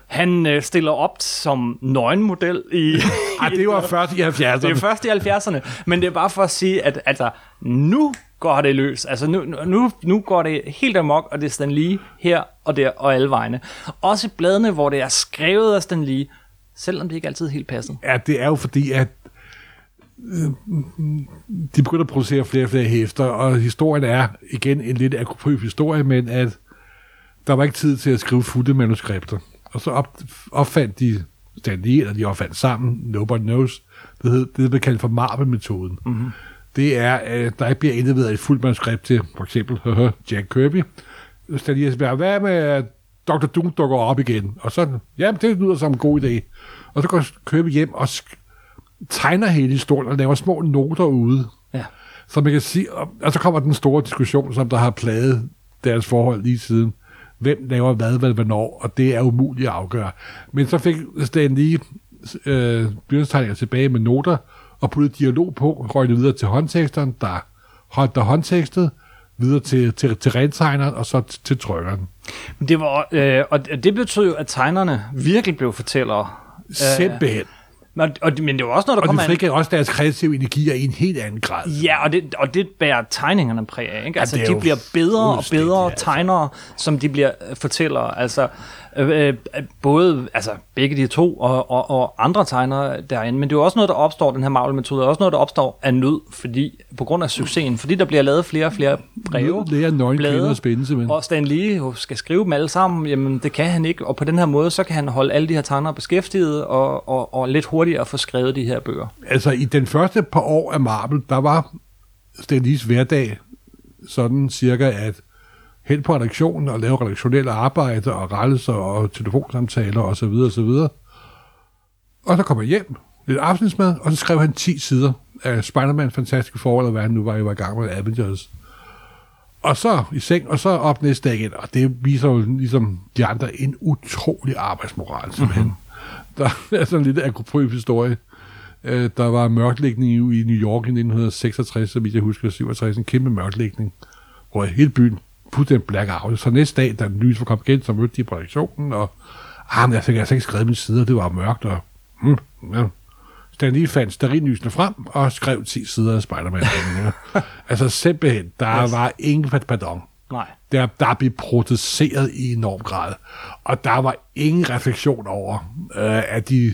han øh, stiller op som nøgenmodel i... Ej, det var først i 70'erne. Det er først i 70'erne, men det er bare for at sige, at altså, nu går det løs. Altså, nu, nu, nu går det helt amok, og det er Stan Lee her og der og alle vegne. Også bladene, hvor det er skrevet af Stan Lee, selvom det ikke altid helt passet. Ja, det er jo fordi, at øh, de begynder at producere flere og flere hæfter, og historien er igen en lidt akropøb historie, men at der var ikke tid til at skrive fulde manuskripter. Og så op, opfandt de Stan Lee, eller de opfandt sammen, nobody knows, det, hed, det blev kaldt for Marvel-metoden. Mm-hmm. Det er, at der ikke bliver indleveret et fuldt manuskript til, for eksempel, Jack Kirby. Stan Lee siger, hvad med at Dr. Doom dukker op igen? Og så, jamen, det lyder som en god idé. Og så går Kirby hjem og tegner hele historien og laver små noter ude. Ja. Så man kan sige, og, og så kommer den store diskussion, som der har plaget deres forhold lige siden. Hvem laver hvad, hvad, hvornår, og det er umuligt at afgøre. Men så fik Stan lige øh, tilbage med noter, og puttede dialog på, røg det videre til håndteksteren, der holdt der håndtekstet, videre til, til, til rentegneren, og så til, til trykkeren. Men det var, øh, og det betød jo, at tegnerne virkelig blev fortællere. Simpelthen. Men, og, men det var også noget, der Og kom de af... frigav også deres kreative energier i en helt anden grad. Ja, og det, og det bærer tegningerne præg af. Ikke? Altså, er de bliver bedre og bedre altså. tegnere, som de bliver øh, fortællere. Altså, øh, øh, både altså, begge de to og, og, og andre tegnere derinde. Men det er jo også noget, der opstår, den her Marvel-metode, er også noget, der opstår af nød, fordi, på grund af succesen. Fordi der bliver lavet flere og flere breve, Lærer nøgen blade, og spænde, simpelthen. og Stan Lee skal skrive dem alle sammen, jamen det kan han ikke, og på den her måde, så kan han holde alle de her tegnere beskæftiget, og, og, og lidt hurtigere få skrevet de her bøger. Altså, i den første par år af Marvel, der var Stan Lees hverdag sådan cirka at hen på redaktionen og lave redaktionelle arbejde og rettelser og telefonsamtaler og så videre og så videre. Og så kom jeg hjem, lidt aftensmad, og så skrev han 10 sider af Spider-Man Fantastiske Forhold, eller hvad han nu var, jeg var i gang med Avengers. Og så i seng, og så op næste dag igen. Og det viser jo ligesom de andre en utrolig arbejdsmoral, simpelthen. Mm-hmm. Der er sådan en lille akropryf historie. Øh, der var mørklægning i i New York i 1966, så vidt jeg husker, 67, en kæmpe mørklægning, hvor hele byen fuldstændig black out. Så næste dag, da lys var kommet igen, så mødte de redaktionen, og ah, men jeg fik altså ikke skrevet mine sider, det var mørkt, og hmm, ja. Stan lige fandt sterinlysene frem og skrev 10 sider af Spider-Man. altså simpelthen, der Yes. var ingen pardon. Nej. Der, der blev protesteret i enorm grad. Og der var ingen refleksion over, øh, at de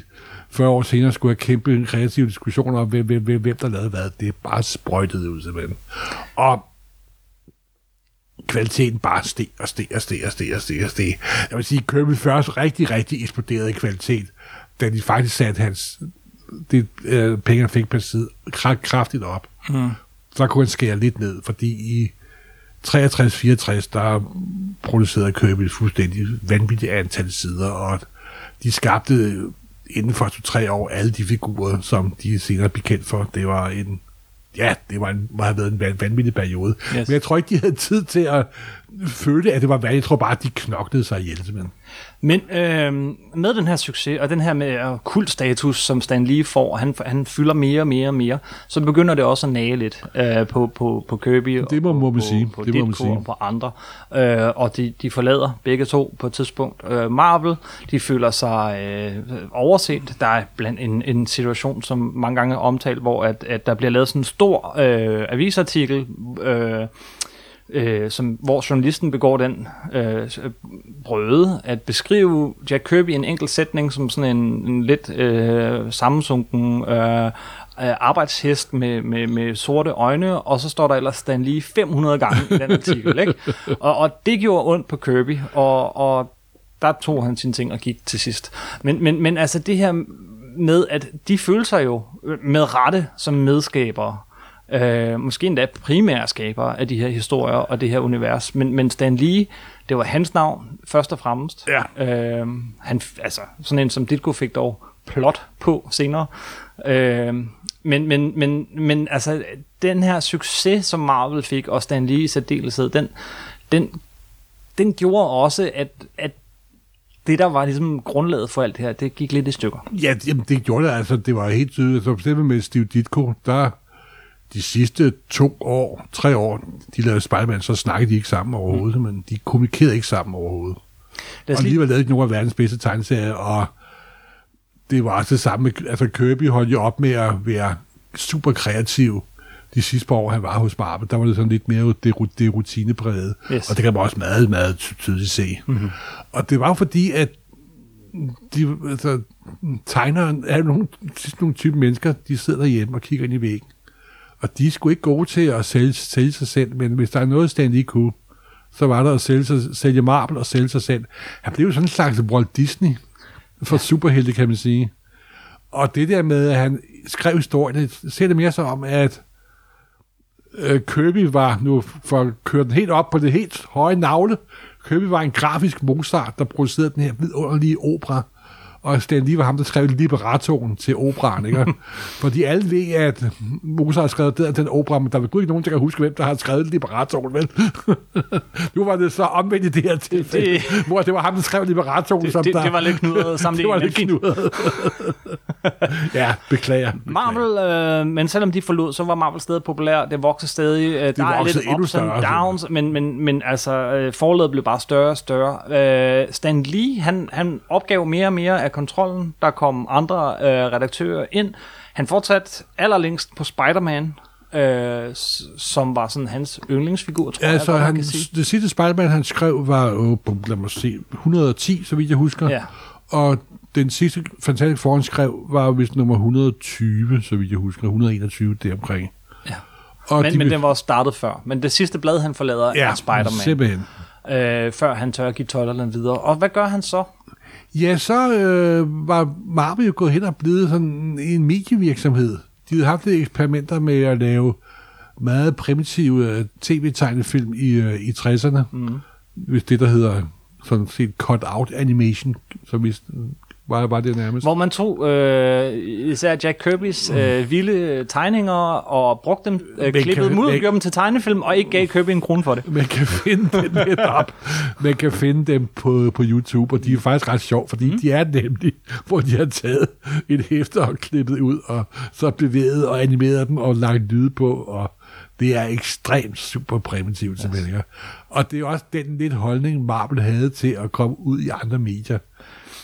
40 år senere skulle have kæmpe kreative diskussioner om, hvem, hvem, hvem, hvem der lavede hvad. Det bare sprøjtet ud, simpelthen. Og kvaliteten bare steg og steg og steg og steg og steg og steg. Jeg vil sige, Kirby først rigtig, rigtig eksploderede i kvalitet, da de faktisk satte hans det, øh, penge, han fik per side kra- kraftigt op. Mm. Så kunne han skære lidt ned, fordi i 63-64, der producerede Kirby et fuldstændig vanvittigt antal sider, og de skabte inden for to-tre år alle de figurer, som de senere blev kendt for. Det var en ja, det var en, må have været en van- vanvittig periode. Yes. Men jeg tror ikke, de havde tid til at føle, at det var vand. Jeg tror bare, at de knoklede sig ihjel, simpelthen. Men øh, med den her succes, og den her med øh, kultstatus, som Stan Lee får, han, han fylder mere og mere og mere, så begynder det også at nage lidt øh, på, på, på Kirby Det må- og må man på, sige. på Det må man sige. og på andre. Øh, og de, de forlader begge to på et tidspunkt øh, Marvel. De føler sig øh, overset. Der er blandt en, en situation, som mange gange er omtalt, hvor at, at der bliver lavet sådan en stor øh, avisartikel, øh, øh, som, hvor journalisten begår den øh, brøde at beskrive Jack Kirby i en enkelt sætning som sådan en, en lidt øh, sammensunken øh, øh, arbejdshest med, med, med sorte øjne, og så står der ellers Stan Lee 500 gange i den artikel. Ikke? Og, og det gjorde ondt på Kirby, og, og der tog han sine ting og gik til sidst. Men, men, men altså det her med, at de føler sig jo med rette som medskabere, øh, måske endda primære skabere af de her historier og det her univers, men, men Stan Lee, det var hans navn først og fremmest. Ja. Øh, han, altså, sådan en som Ditko fik dog plot på senere. Øh, men, men, men, men altså, den her succes, som Marvel fik, og Stan Lee i særdeleshed, den, den, den gjorde også, at, at det, der var ligesom grundlaget for alt det her, det gik lidt i stykker. Ja, jamen, det gjorde det altså. Det var helt tydeligt. Så bestemt med Steve Ditko, der de sidste to år, tre år, de lavede Spider-Man, så snakkede de ikke sammen overhovedet, mm. men de kommunikerede ikke sammen overhovedet. Lad os Og lige, alligevel lavede de nogle af verdens bedste tegneserier, og det var også det samme med, altså Kirby holdt jo op med at være super kreativ de sidste par år, han var hos Marvel, der var det sådan lidt mere det, det rutinepræget, Yes. og det kan man også meget, meget ty- tydeligt se. Mm-hmm. Og det var jo fordi, at de, altså, tegneren er nogle, nogle type mennesker, de sidder derhjemme og kigger ind i væggen. Og de sgu ikke gode til at sælge, sælge sig selv, men hvis der er noget, Stan Lee kunne, så var der at sælge, sig, sælge Marvel og sælge sig selv. Han blev jo sådan en slags Walt Disney for ja. superhelte, kan man sige. Og det der med, at han skrev historien, det ser det mere så om, at øh, Kirby var, nu for at køre den helt op på det helt høje navle, Kirby var en grafisk Mozart, der producerede den her vidunderlige opera, og Stan Lee var ham, der skrev liberatoren til operan, ikke? Fordi alle ved, at Mozart har skrevet den, den opera, men der vil gud ikke nogen, der kan huske, hvem der har skrevet liberatoren, vel? nu var det så omvendt i det her tilfælde, det, hvor det var ham, der skrev liberatoren. Det, som det, der, det var lidt knudret sammen. det var lidt knudret. ja, beklager. beklager. Marvel, øh, men selvom de forlod, så var Marvel stadig populær. Det voksede stadig. Øh, der er lidt ups and større, downs, men, men, men altså, øh, forlaget blev bare større og større. Øh, Stan Lee, han, han opgav mere og mere af kontrollen. Der kom andre øh, redaktører ind. Han fortsatte allerlængst på Spider-Man, øh, som var sådan hans yndlingsfigur, tror Ja, jeg, altså, godt, man han, kan sige. det sidste Spider-Man, han skrev, var på, lad mig se, 110, så vidt jeg husker. Ja. Og den sidste Fantastic Four, han skrev, var vist nummer 120, så vidt jeg husker. 121 deromkring. Ja. Og Men, de, men den var også startet før. Men det sidste blad, han forlader, ja, er Spider-Man. simpelthen. øh, før han tør at give tøjlerne videre. Og hvad gør han så? Ja, så øh, var Marvel jo gået hen og blevet sådan en medievirksomhed. De havde haft eksperimenter med at lave meget primitive øh, tv-tegnefilm i, øh, i 60'erne. Mm. Hvis det, der hedder sådan set cut-out animation, som vist var, var det nærmest. Hvor man tog øh, især Jack Kirby's øh, vilde tegninger og brugte dem, øh, Men klippede dem ud gjorde dem til tegnefilm, og ikke gav Kirby en krone for det. Man kan finde dem lidt op. Man kan finde dem på, på YouTube, og de er faktisk ret sjov, fordi mm. de er nemlig, hvor de har taget et hæfte og klippet ud, og så bevæget og animeret dem og lagt lyde på, og det er ekstremt super primitivt, simpelthen. Yes. Og det er også den lidt holdning, Marvel havde til at komme ud i andre medier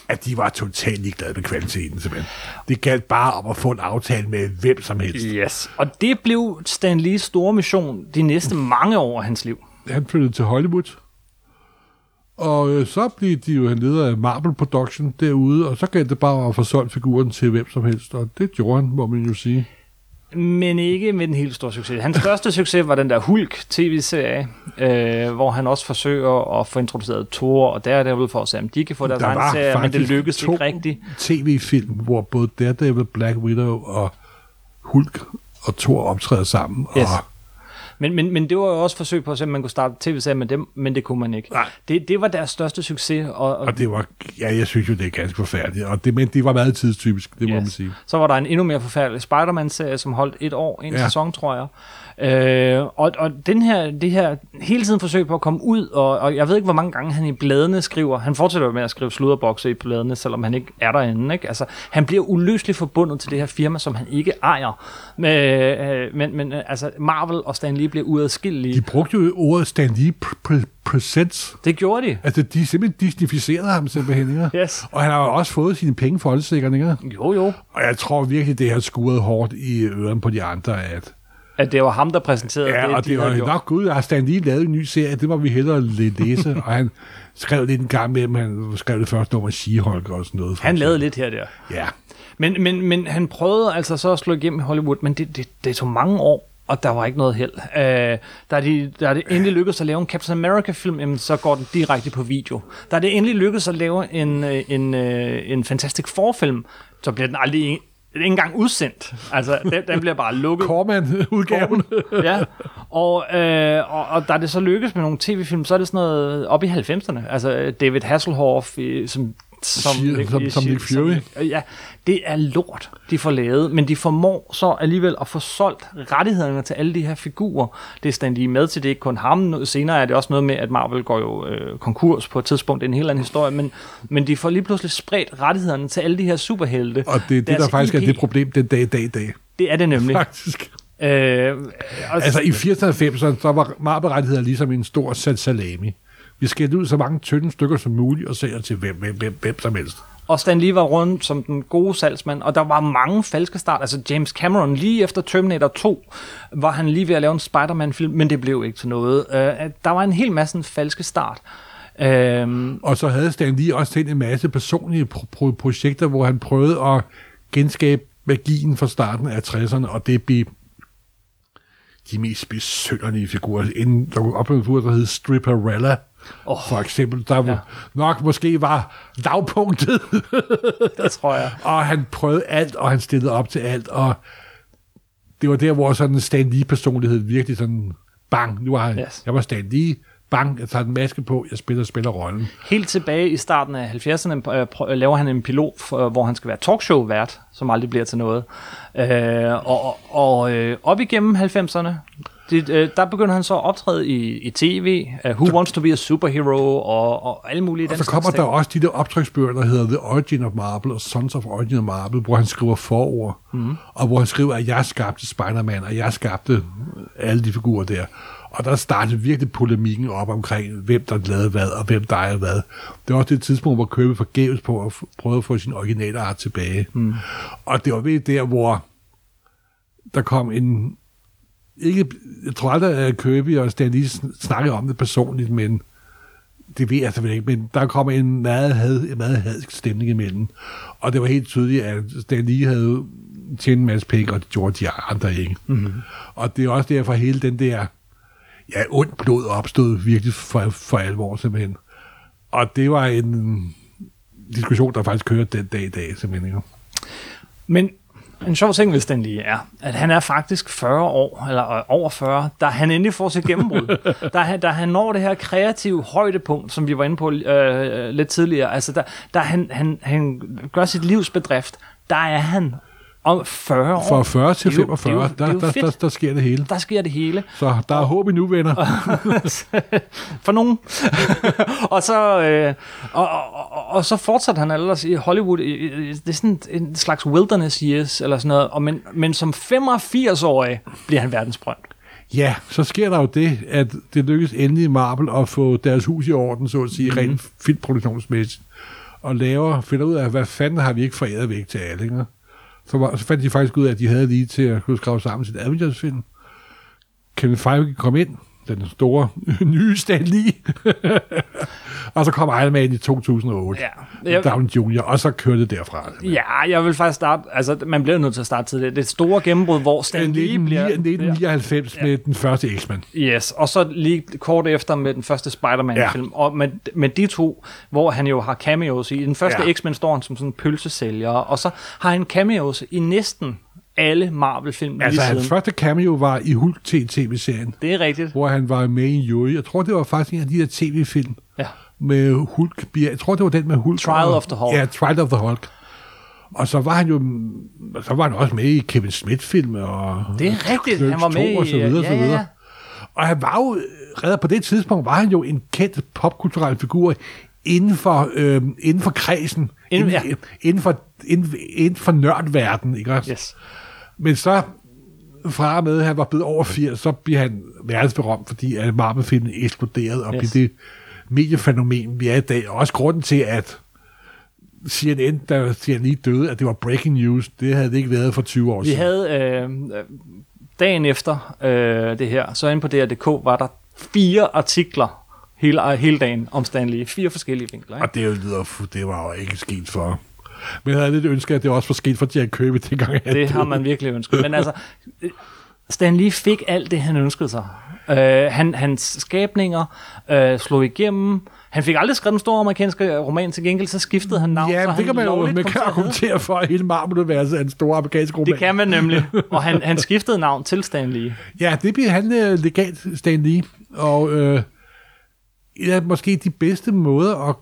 at de var totalt ligeglade med kvaliteten, simpelthen. Det galt bare om at få en aftale med hvem som helst. Yes. Og det blev Stan Lees store mission de næste mange år af hans liv. han flyttede til Hollywood. Og øh, så blev de jo han leder af Marvel Production derude, og så galt det bare at få solgt figuren til hvem som helst, og det gjorde han, må man jo sige. Men ikke med den helt store succes. Hans største succes var den der Hulk tv-serie, øh, hvor han også forsøger at få introduceret Thor og Daredevil for at se, om de kan få deres Der egen serie, men det lykkedes ikke rigtigt. tv-film, hvor både Daredevil, Black Widow og Hulk og Thor optræder sammen. Yes. Og Men, men, men det var jo også forsøg på at se, om man kunne starte tv-serie med dem, men det kunne man ikke. Nej. Det, det var deres største succes. Og, og, og det var, ja, jeg synes jo, det er ganske forfærdeligt. Og det, men det var meget tidstypisk, det må man sige. Så var der en endnu mere forfærdelig Spider-Man-serie, som holdt et år, en. Ja. sæson, tror jeg. Øh, og, og den her, det her hele tiden forsøg på at komme ud, og, og jeg ved ikke, hvor mange gange han i bladene skriver, han fortsætter med at skrive sludderbokse i bladene, selvom han ikke er derinde. Ikke? Altså, han bliver uløseligt forbundet til det her firma, som han ikke ejer. Men, øh, men, men øh, altså, Marvel og Stan Lee bliver uadskillelige. De brugte jo ordet Stan Lee pr- pr- Presents. Det gjorde de. Altså, de simpelthen disnificerede ham simpelthen, ikke? Yes. Og han har jo også fået sine penge for ikke? Jo, jo. Og jeg tror virkelig, det har skuret hårdt i ørerne på de andre, at At det var ham, der præsenterede ja, det, og de det var gjort. nok gud, har Stan lige lavet en ny serie, det må vi hellere læse, og han skrev lidt en gang med dem, han skrev det første nummer She-Hulk og sådan noget. Han lavede lidt her der. Ja, Men, men, men han prøvede altså så at slå igennem i Hollywood, men det, det, det tog mange år, og der var ikke noget held. Øh, da, de, da det endelig lykkedes at lave en Captain America-film, jamen, så går den direkte på video. Da det endelig lykkedes at lave en, øh, en, øh, en Fantastic Four-film, så bliver den aldrig ikke engang udsendt. Altså, den, den bliver bare lukket. Corman-udgaven. ja, og, øh, og, og da det så lykkes med nogle tv-film, så er det sådan noget op i 90'erne. Altså David Hasselhoff, i, som som, Shit, som- som Nick Fury. Som, ja, det er lort, de får lavet, men de formår så alligevel at få solgt rettighederne til alle de her figurer. Det er Stan Lee med til, det er ikke kun ham. Senere er det også noget med, at Marvel går jo øh, konkurs på et tidspunkt, det er en helt anden historie, men, men de får lige pludselig spredt rettighederne til alle de her superhelte. Og det er det, der faktisk er IP. det problem den dag i dag dag. Det er det nemlig. Faktisk. Øh, Altså i 80'erne så var Marvel-rettigheder ligesom en stor salami. Vi skældte ud så mange tynde stykker som muligt og sælger til hvem, hvem, hvem, hvem som helst. Og Stan Lee var rundt som den gode salgsmand, og der var mange falske start. Altså James Cameron, lige efter Terminator 2, var han lige ved at lave en Spider-Man-film, men det blev ikke til noget. Uh, der var en hel masse falske start. Uh, Og så havde Stan Lee også tænkt en masse personlige pro- pro- projekter, hvor han prøvede at genskabe magien fra starten af 60'erne, og det blev de mest besønderlige figurer. Inden der kunne opleve en figur, der hed Stripperella, oh, for eksempel, der ja. nok måske var lavpunktet, det tror jeg. og han prøvede alt, og han stillede op til alt, og det var der, hvor sådan en Stan Lee-personlighed virkelig sådan, bang, nu var han, Yes. jeg var Stan Lee, bang, jeg tager en maske på, jeg spiller, spiller rollen. Helt tilbage i starten af 70'erne øh, prø- laver han en pilot, hvor han skal være talkshow-vært, som aldrig bliver til noget. Øh, og og øh, op igennem 90'erne, det, øh, der begynder han så at optræde i, i tv, uh, Who Wants to be a Superhero, og, og alle mulige Og så kommer der også de der optryksbøger, der hedder The Origin of Marvel og Sons of Origin of Marvel, hvor han skriver forord, mm. og hvor han skriver, at jeg skabte Spider-Man, og jeg skabte alle de figurer der. Og der startede virkelig polemikken op omkring, hvem der lavede hvad, og hvem der er hvad. Det var også det tidspunkt, hvor Kirby forgæves på at prøve at få sin originale art tilbage. Mm. Og det var ved der, hvor der kom en... Ikke, jeg tror aldrig, at Kirby og Stan Lee sn- snakkede om det personligt, men det ved jeg selvfølgelig ikke, men der kom en meget, had, en meget hadsk stemning imellem. Og det var helt tydeligt, at Stan Lee havde tjent en masse penge, og det gjorde de andre ikke. Mm-hmm. Og det er også derfor hele den der ja, ondt blod opstod virkelig for, for alvor simpelthen. Og det var en diskussion, der faktisk kørte den dag i dag, simpelthen. Men en sjov ting ved Stan Lee er, at han er faktisk 40 år, eller øh, over 40, da han endelig får sit gennembrud. da, han, da han når det her kreative højdepunkt, som vi var inde på øh, lidt tidligere, altså da, da han, han, han gør sit livs bedrift, der er han om 40 år. Fra 40 til Det er jo- 45, det jo- det er der, jo der, fedt. der, der sker det hele. Der sker det hele. Så der er håb endnu, venner. For nogen. og, så, øh, og, og, og, og så fortsætter han ellers i Hollywood. Det er sådan en slags wilderness years, eller sådan noget. Og men, men som 85-årig bliver han verdensberømt. Ja, så sker der jo det, at det lykkes endelig Marvel at få deres hus i orden, så at sige, mm-hmm. rent filmproduktionsmæssigt. Og laver, finder ud af, hvad fanden har vi ikke foræret væk til alle, ikke? Så, var, så fandt de faktisk ud af, at de havde lige til at kunne skrive sammen sit Avengers-film. Kevin Feige kom ind, den store nye Stan Lee. og så kom Iron Man i 2008. Ja. Ja. Jeg, Downey Jr., og så kørte det derfra. ja, jeg vil faktisk starte... Altså, man bliver nødt til at starte tidligere. Det et store gennembrud, hvor Stan Lee bliver... 1999 med den første X-Men. Yes, og så lige kort efter med den første Spider-Man-film. Ja. Og med, med de to, hvor han jo har cameos i. I den første ja. Ja. X-Men står han som sådan en pølsesælger, og så har han cameos i næsten alle Marvel-film Altså, lige hans siden. første cameo var i Hulk TV-serien, Det er rigtigt. hvor han var med i Yuri. Jeg tror, det var faktisk en af de der tv-film Ja. med Hulk. Jeg tror, det var den med Hulk. Trial og- of the Hulk. Ja, Trial of the Hulk. Og så var han jo så var han også med i Kevin Smith-film og Det er rigtigt. Clerks Han var med 2 og så i... videre, ja, så videre. ja. Og han var jo, redder på det tidspunkt, var han jo en kendt popkulturel figur inden for, øh, inden for kredsen, Inden- inden, ja. inden, for, inden, inden for nørdverdenen, ikke også? Yes. Men så fra og med, at han var blevet over 80, så bliver han verdensberømt, fordi at Marvel-filmen eksploderede og Yes. blev det mediefænomen, vi er i dag. Og også grunden til, at CNN, da CNN døde, at det var breaking news, det havde det ikke været for 20 år Vi siden. havde øh, dagen efter øh, det her, så inde på DR.dk var der fire artikler hele, hele dagen om Stanley. Fire forskellige vinkler. Ikke? Og det, er lyder, det var jo ikke sket for... Men jeg havde lidt ønsket, at det også var sket for Jack Kirby dengang. Det har man virkelig ønsket. Men altså, Stan Lee fik alt det, han ønskede sig. Øh, han, hans skabninger øh, slog igennem. Han fik aldrig skrevet en stor amerikanske roman til gengæld, så skiftede han navn. så Ja, han det kan man jo man kan argumentere for, at hele Marvel-universet er en stor amerikansk roman. Det kan man nemlig. Og han, han skiftede navn til Stan Lee. Ja, det bliver han øh, legalt, Stan Lee. Og øh, ja, måske de bedste måder at...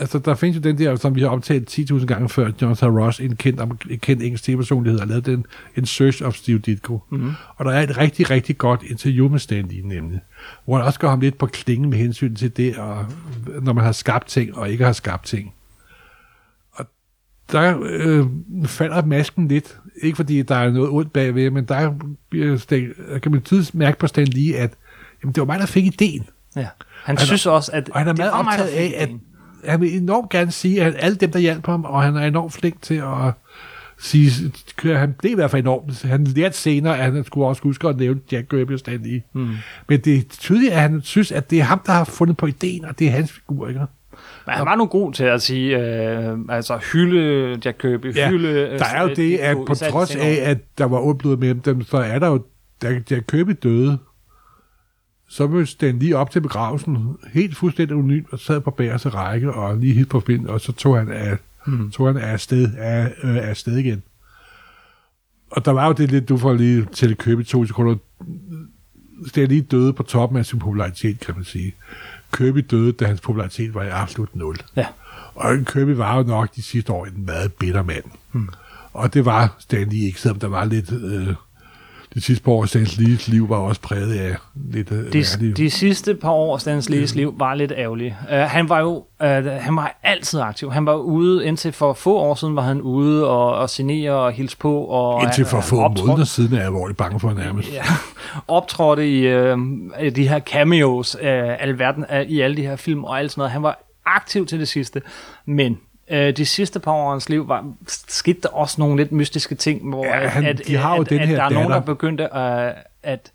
Altså, der findes jo den der, som vi har omtalt 10.000 gange før, Jonathan Ross, en kendt, en kendt engelsk tv-personlighed, har lavet den, en Search of Steve Ditko. Mm-hmm. Og der er et rigtig, rigtig godt interview med Stan Lee, nemlig, hvor han også går ham lidt på klingen med hensyn til det, og, når man har skabt ting og ikke har skabt ting. Og der øh, falder masken lidt. Ikke fordi der er noget ondt bagved, men der Stan- kan man tydeligt mærke på Stan Lee, at jamen, det var mig, der fik ideen. Ja. Han er- synes også, at Og han er meget optaget af, at. Han vil enormt gerne sige, at alle dem, der hjalp ham, og han er enormt flink til at sige, han blev i hvert fald enormt, han lærte senere, at han skulle også huske at nævne Jack Kirby og Stan Lee. Mm. Men det er tydeligt, at han synes, at det er ham, der har fundet på ideen, og det er hans figur, ikke? Men han var nu god til at sige, øh, altså hylde Jack Kirby, Ja, hylde... øh, der er jo det, at på trods af, at der var ondblod mellem dem, så er der jo, da Jack Kirby døde, så mødte Stan lige op til begravelsen, helt fuldstændig anonym, og sad på bagerste række, og lige helt på vind, og så tog han af, hmm. tog han af afsted, af, øh, af igen. Og der var jo det lidt, du får lige til at købe i to sekunder, Stan Lee døde på toppen af sin popularitet, kan man sige. Kirby døde, da hans popularitet var i absolut nul. Ja. Og Kirby var jo nok de sidste år en meget bitter mand. Hmm. Og det var Stan Lee ikke, selvom der var lidt... Øh, de sidste par år af Stan Lees liv var også præget af lidt... De, ærlige- de sidste par år af Stan Lees liv var lidt ærgerlige. Uh, han var jo uh, han var altid aktiv. Han var ude, indtil for få år siden var han ude og, og signere og hilse på. Og, Indtil for han- få optrådte- måneder siden er jeg alvorligt bange for nærmest. Ja, optrådte i øh, de her cameos øh, alverden, øh, i alle de her film og alt sådan noget. Han var aktiv til det sidste, men øh, de sidste par år af hans liv var, skete der også nogle lidt mystiske ting, hvor Ja, at, han- at, de har jo at, den at her der er nogen, der datter. begyndte at, at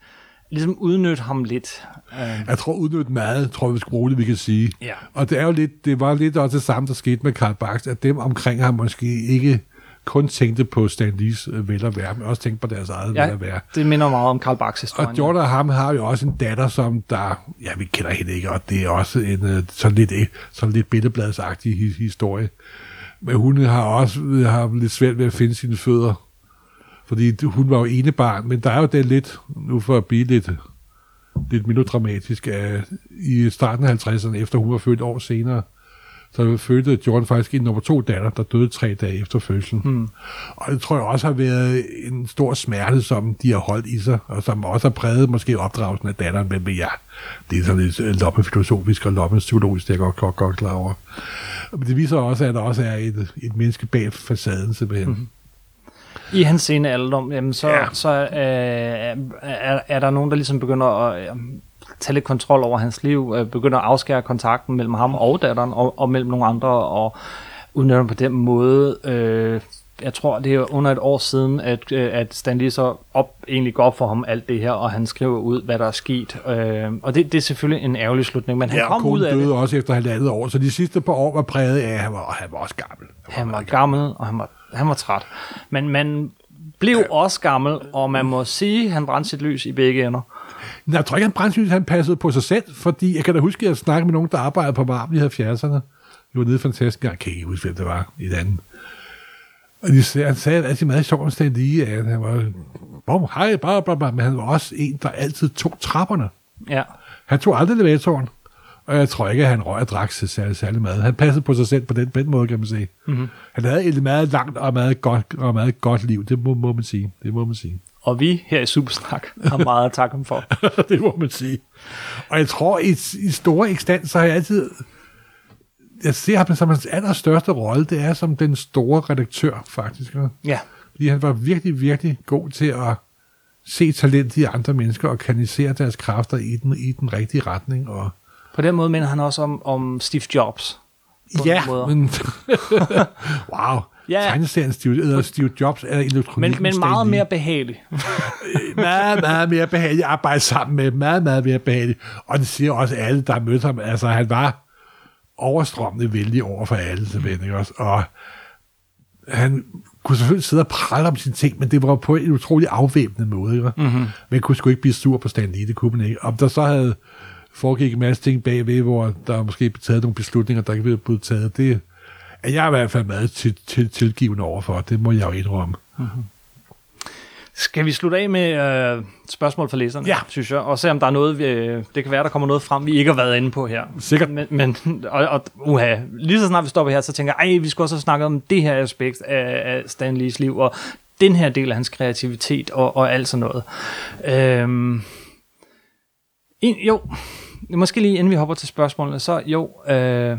ligesom udnytte ham lidt. Øh, Jeg tror udnyttet meget, tror jeg, vi skal bruge det, vi kan sige. Ja. Og det er jo lidt, det var lidt også det samme, der skete med Karl Barks, at dem omkring ham måske ikke kun tænkte på Stan Lees øh, vel og være, men også tænkte på deres eget vel ja, og være. det minder meget om Karl Barks historie. Og Jordan og ham har jo også en datter, som der, ja, vi kender hende ikke, og det er også en øh, sådan lidt, øh, sådan lidt billedbladsagtig hi- historie. Men hun har også har lidt svært ved at finde sine fødder, fordi hun var jo ene barn, men der er jo det lidt, nu for at blive lidt, lidt melodramatisk, at i starten af 50'erne, efter hun var født år senere, så fødte Jordan faktisk en nummer to datter, der døde tre dage efter fødslen. Hmm. Og det tror jeg også har været en stor smerte, som de har holdt i sig, og som også har præget måske opdragelsen af datteren, men, ja, det er sådan lidt øh, loppefilosofisk og loppepsykologisk, det er jeg godt, godt, godt klar over. Men det viser også, at der også er et, et menneske bag facaden, simpelthen. Mm-hmm. I hans sene alderdom, jamen så, ja. så øh, er, er der nogen, der ligesom begynder at øh, tage lidt kontrol over hans liv, øh, begynder at afskære kontakten mellem ham og datteren, og, og mellem nogle andre, og udnytter på den måde. Øh, jeg tror, det er under et år siden, at, øh, at Stan Lee så op, egentlig går op for ham alt det her, og han skriver ud, hvad der er sket. Øh, og det, det er selvfølgelig en ærgerlig slutning, men han Ja, kom ud af døde det. også efter halvandet år, så de sidste par år var præget af, at han var, og han var også gammel. Han var gammel, og han var, han var træt. Men man blev også gammel, og man må sige, at han brændte sit lys i begge ender. Jeg tror ikke, han brændsygt, han passede på sig selv, fordi jeg kan da huske, at jeg snakkede med nogen, der arbejdede på Marvel i 70'erne. Det var nede fantastisk jeg kan ikke huske, hvem det var i den anden. Og de sagde, han sagde altid meget sjovt, Stan lige, at han var, bom, hej, bla, bla, bla, men han var også en, der altid tog trapperne. Ja. Han tog aldrig elevatoren, og jeg tror ikke, at han røg og drak sig særlig, særlig meget. Han passede på sig selv på den, på den måde, kan man sige. Mm-hmm. Han havde et meget langt og meget godt, og meget godt liv, det må, må man sige. Det må man sige. Og vi her i Supersnak har meget at takke ham for. det må man sige. Og jeg tror, i, i store ekstans, så har jeg altid... Jeg ser ham som hans allerstørste rolle, det er som den store redaktør, faktisk. Ja. Fordi han var virkelig, virkelig god til at se talent i andre mennesker og kanalisere deres kræfter i den, i den rigtige retning. Og, På den måde minder han også om, om Steve Jobs. På ja, men... wow. Ja. Tegneserien Steve, eller Steve Jobs er elektronik. Men, men meget mere behagelig. meget, meget mere behagelig at arbejde sammen med. Meget, meget mere behagelig. Og det siger også alle, der mødte ham. Altså, han var overstrømmende vældig over for alle, simpelthen, ikke også? Og han kunne selvfølgelig sidde og prale om sine ting, men det var på en utrolig afvæbnende måde, ikke? Mm-hmm. Men kunne sgu ikke blive sur på Stan Lee, det kunne man ikke. Om der så havde foregik en masse ting bagved, hvor der måske blev taget nogle beslutninger, der ikke blev taget, det er jeg i hvert fald meget til, til, tilgivende overfor. Det må jeg jo indrømme. Skal vi slutte af med øh, spørgsmål fra læserne, Ja. synes jeg, og se om der er noget, øh, det kan være, der kommer noget frem, vi ikke har været inde på her. Sikkert. Men, men og, og, uha, lige så snart vi stopper her, så tænker jeg, ej, vi skal også have snakket om det her aspekt af, af Stan Lees liv, og den her del af hans kreativitet, og, og alt sådan noget. Øhm, en, jo, måske lige inden vi hopper til spørgsmålene, så jo, øh,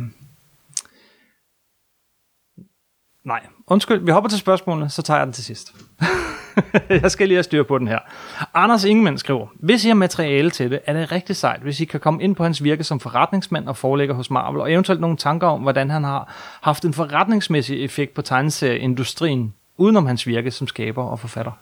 nej, undskyld, vi hopper til spørgsmålene, så tager jeg den til sidst. jeg skal lige have styr på den her. Anders Ingemann skriver, hvis I har materiale til det, er det rigtig sejt, hvis I kan komme ind på hans virke som forretningsmand og forlægger hos Marvel, og eventuelt nogle tanker om, hvordan han har haft en forretningsmæssig effekt på tegneserieindustrien, udenom hans virke som skaber og forfatter.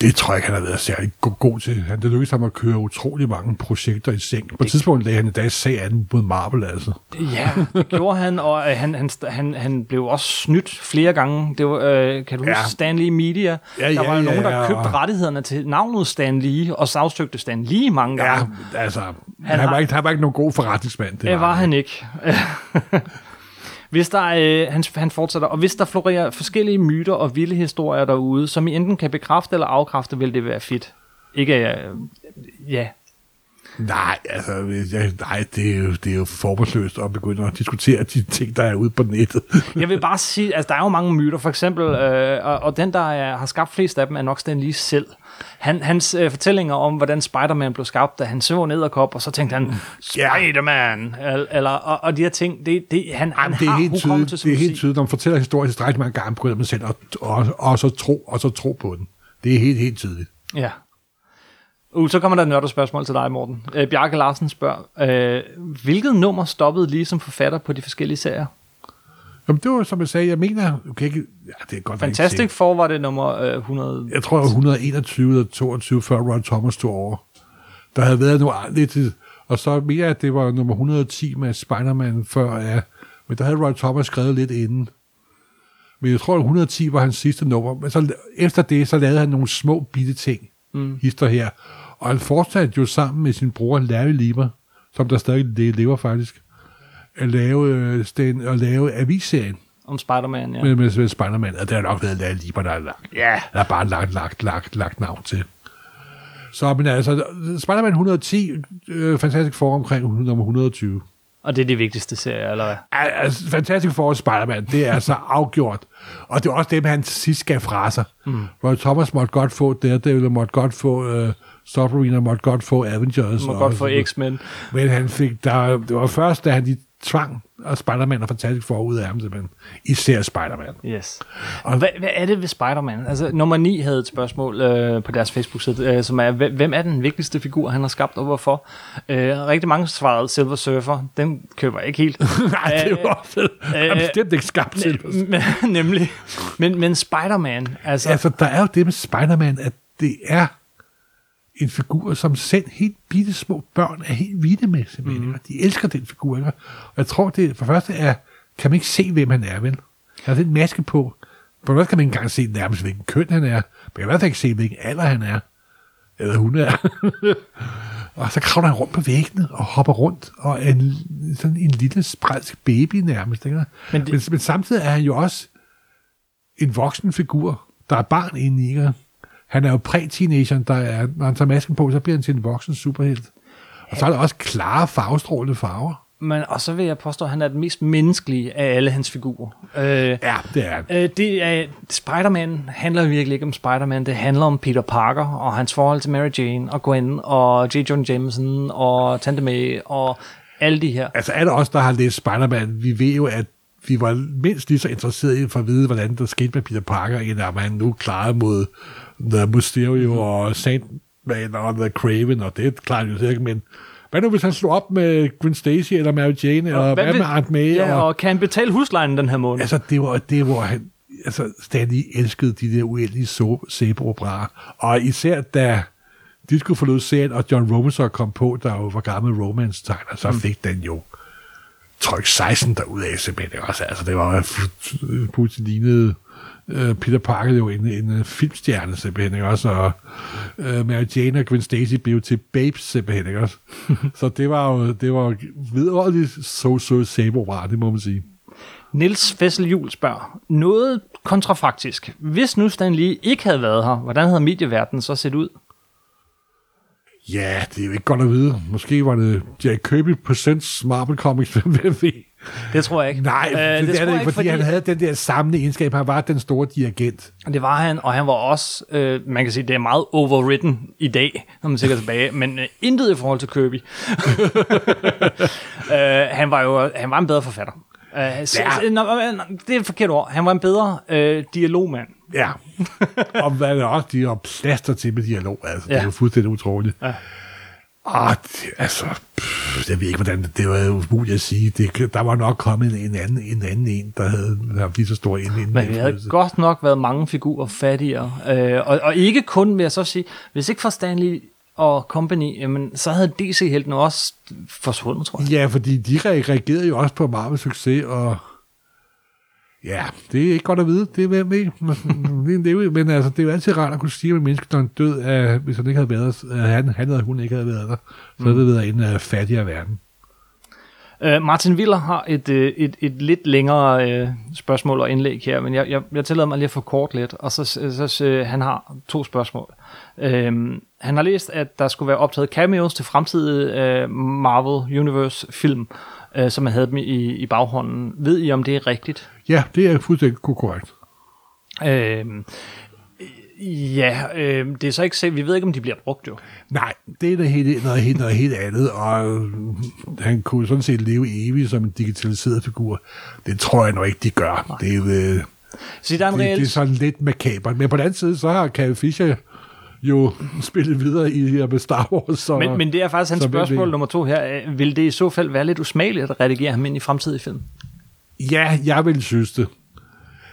Det tror jeg ikke, han har været særlig god, god til. Han det lykkedes ham at køre utrolig mange projekter i seng. På et tidspunkt lagde han i dag sag an mod Marvel, altså. Ja, det gjorde han, og øh, han, han, han, han blev også snydt flere gange. Det var, øh, kan du huske Ja. Stanley Media? Ja, der ja, var jo ja, nogen, der ja, købte og- rettighederne til navnet Stan Lee, og sagsøgte Stan Lee mange Ja, gange. altså, han, Han han, har- var ikke, han var ikke nogen god forretningsmand. Det, Det var han ikke. hvis der, øh, han, han fortsætter, og hvis der florerer forskellige myter og vilde historier derude, som I enten kan bekræfte eller afkræfte, vil det være fedt. Ikke, øh, ja, Nej, altså, jeg, nej det, er jo, det er jo formålsløst at begynde at diskutere de ting, der er ude på nettet. Jeg vil bare sige, altså der er jo mange myter, for eksempel, øh, og, og den, der er, har skabt flest af dem, er nok Stan Lee selv. Han, hans øh, fortællinger om, hvordan Spider-Man blev skabt, da han så en edderkop, og så tænkte han, Spider-Man, eller, eller og, og de her ting, det, det, han, han det er har helt tydeligt, det er helt tydeligt, når man fortæller historien tilstrækkeligt mange gange, begynder man selv at, og, og, så tro, og så tro på den. Det er helt, helt tydeligt. Ja. Uh, så kommer der et nørdet spørgsmål til dig, Morten. Øh, Bjarke Larsen spørger, øh, hvilket nummer stoppede lige som forfatter på de forskellige serier? Jamen, det var, som jeg sagde, jeg mener, du kan ikke, ja, det er godt Fantastic. Four var det nummer øh, 100. Jeg tror, jeg var 121 eller 22, før Ron Thomas tog over. Der havde været noget lidt og så mere, at det var nummer 110 med Spider-Man før, ja. Men der havde Ron Thomas skrevet lidt inden. Men jeg tror, at 110 var hans sidste nummer. Men så, efter det, så lavede han nogle små bitte ting, mm. hister her. Og han fortsatte jo sammen med sin bror Larry Lieber, som der stadig le- lever faktisk, at lave, øh, den, at lave avisserien Om Spider-Man, ja. med, med, med Spider-Man. Og det har nok været Larry Lieber, der har lagt Ja. der er bare lagt, lagt, lagt, lagt navn til. Så, men altså, Spider-Man 110, øh, Fantastic Four omkring nummer 120. Og det er de vigtigste serier, eller hvad? Al- Altså, Fantastic Four og Spider-Man, det er altså afgjort. Og det er også dem, han sidst gav fra sig. Mm. Roy Thomas måtte godt få Daredevil, måtte godt få øh, Submarine, og måtte godt få Avengers. Må og godt få sådan noget. X-Men. Men han fik, der, det var først, da han de tvang og Spider-Man og Fantastic Four ud af ham, simpelthen. Især Spider-Man. Yes. Og hvad, hvad er det ved Spider-Man? Altså, nummer 9 havde et spørgsmål øh, på deres Facebook-side, øh, som er, hvem er den vigtigste figur, han har skabt, og hvorfor? Øh, rigtig mange svarede Silver Surfer. Den køber jeg ikke helt. Nej, det var fedt. Han bestemt ikke skabt til Men- Nemlig. Men, men Spider-Man, altså... Altså, der er jo det med Spider-Man, at det er en figur, som selv helt bitte små børn er helt vilde med, simpelthen. Mm. De elsker den figur, ikke? Og jeg tror, det for første er, kan man ikke se, hvem han er, vel? Han har den maske på. For det kan man ikke engang se nærmest, hvilken køn han er. Men jeg kan i hvert fald ikke se, hvilken alder han er. Eller hun er. og så kravler han rundt på væggene og hopper rundt, og er en, sådan en lille sprælsk baby nærmest. Ikke? Men det, men, men samtidig er han jo også en voksen figur, der er barn inde i. Ikke? Han er jo præ-teenageren, der er, når han tager masken på, så bliver han til en voksen superhelt. Og så er der også klare farvestrålende farver. Men, og så vil jeg påstå, at han er den mest menneskelige af alle hans figurer. Øh, Ja, det er han. Øh, det er, Spider-Man handler virkelig ikke om Spider-Man. Det handler om Peter Parker og hans forhold til Mary Jane og Gwen og J. Jonah Jameson og Tante May og alle de her. Altså alle os, der har læst Spider-Man, vi ved jo, at vi var mindst lige så interesserede i for at vide, hvordan der skete med Peter Parker, end at man nu klarede mod The Mysterio og Sandman og The Craven, og det klarer jo ikke, men hvad nu, hvis han slog op med Gwen Stacy eller Mary Jane, eller hvad, hvad med Aunt May? Ja, og, og kan han betale huslejen den her måned? Altså, det var det, hvor han altså, Stanley elskede de der uendelige sæbeoperaer. Og især da de skulle forlade serien, og John Robinson kom på, der jo var gammel romance-tegner, så fik den jo tryk 16 derud af simpelthen. Også, altså, det var pludselig lignede øh, Peter Parker jo en, en øh, filmstjerne simpelthen, ikke også? Og øh, Mary Jane og Gwen Stacy blev til babes simpelthen, ikke også? så det var jo det var vidunderligt så så sæbeopera, det må man sige. Nils Fessel Jul spørger, noget kontrafaktisk. Hvis nu Stan Lee ikke havde været her, hvordan havde medieverdenen så set ud? Ja, det er jo ikke godt at vide. Måske var det Jack Kirby Presents Marvel Comics, hvem ved? Det tror jeg ikke. Nej, øh, det, det tror er det jeg ikke, fordi, han havde den der samlende egenskab. Han var den store dirigent. Det var han, og han var også, øh, man kan sige, det er meget overwritten i dag, når man ser tilbage, men øh, intet i forhold til Kirby. øh, han var jo han var en bedre forfatter. Øh, så, Ja. ja. nå, øh, det er et forkert ord. Han var en bedre øh, dialogmand. Ja. og hvad er det også? De har plaster til med dialog. Altså, ja. Det er jo fuldstændig utroligt. Ja. Det, altså, pff, jeg ved ikke, hvordan det, var jo umuligt at sige. Det, der var nok kommet en, en, anden, en anden en, der havde haft lige så stor en, en Men vi havde godt nok været mange figurer fattigere. Øh, og, og ikke kun, vil jeg så sige, hvis ikke for Stanley og company, jamen, så havde DC-helten også forsvundet, tror jeg. Ja, fordi de re- reagerede jo også på Marvels succes, og ja, det er ikke godt at vide, det er hvem ikke. Det er jo- Men altså, det er jo altid rart at kunne sige, at der er død, af, hvis han ikke havde været, at han, han eller hun ikke havde været der, så havde det været en uh, fattigere verden. Uh, Martin Willer har et, uh, et, et lidt længere uh, spørgsmål og indlæg her, men jeg, jeg, jeg tillader mig lige at få kort lidt, og så, så, så han har to spørgsmål. Uh, han har læst, at der skulle være optaget cameos til fremtidige uh, Marvel Universe film, uh, som man havde dem i, i baghånden. Ved I, om det er rigtigt? Ja, det er fuldstændig korrekt. Uh, Ja, øh, det er så ikke set. Vi ved ikke, om de bliver brugt jo. Nej, det er noget helt, noget helt, noget helt andet, og øh, han kunne sådan set leve evigt som en digitaliseret figur. Det tror jeg nok ikke, de gør. Nej. Det er øh, så der er en det, reelt... det er sådan lidt makabert. Men på den anden side, så har Carrie Fisher jo spillet videre i her med Star Wars. Så, men, men det er faktisk hans spørgsmål det. nummer to her. Vil det i så fald være lidt usmageligt at redigere ham ind i fremtidige film? Ja, jeg vil synes det.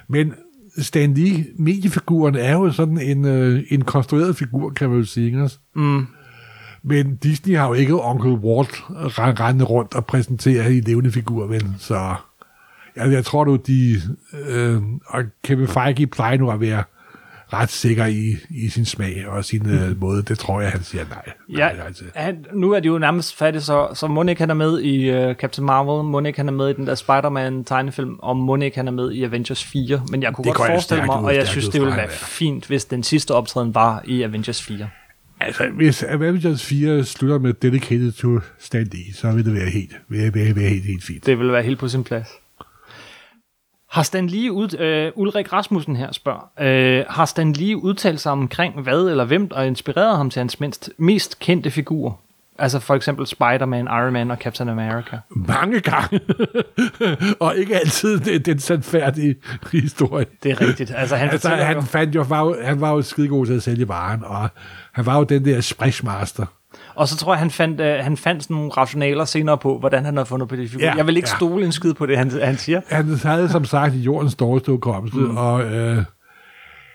Men Stan Lee, mediefiguren, er jo sådan en, øh, en konstrueret figur, kan man jo sige. Ikke? Mm. Men Disney har jo ikke Onkel Walt rendende rundt og præsentere i levende figurer, vel? Så jeg, jeg tror du, de... Øh, og Kevin Feige plejer nu at være ret sikker i, i sin smag og sin øh, mm. måde. Det tror jeg, han siger nej. Ja, nej altså. han, nu er de jo nærmest færdige, så, så Monik han er med i uh, Captain Marvel, Monik han er med i den der Spider-Man tegnefilm, og Monik han er med i Avengers 4. Men jeg kunne det godt forestille mig, og jeg synes, det ville være fint, hvis den sidste optræden var i Avengers 4. Altså, hvis Avengers 4 slutter med Dedicated to Stan Lee, så vil det være helt, vil, vil, være helt, helt fint. Det vil være helt på sin plads. Har Stan lige ud, øh, Ulrik Rasmussen her spørger, øh, har Stan lige udtalt sig omkring hvad eller hvem, der inspireret ham til hans mindst, mest kendte figurer? Altså for eksempel Spider-Man, Iron Man og Captain America. Mange gange. og ikke altid den, den sandfærdige historie. Det er rigtigt. Altså, han, altså, han, fandt jo, var jo, han var jo skidegod til at sælge varen, og han var jo den der sprechmaster. Og så tror jeg, han fandt, uh, han fandt sådan nogle rationaler senere på, hvordan han har fundet på det figur. Ja, jeg vil ikke ja. stole en skid på det, han, han siger. Han havde som sagt i jordens dårligste hukommelse, mm. og øh,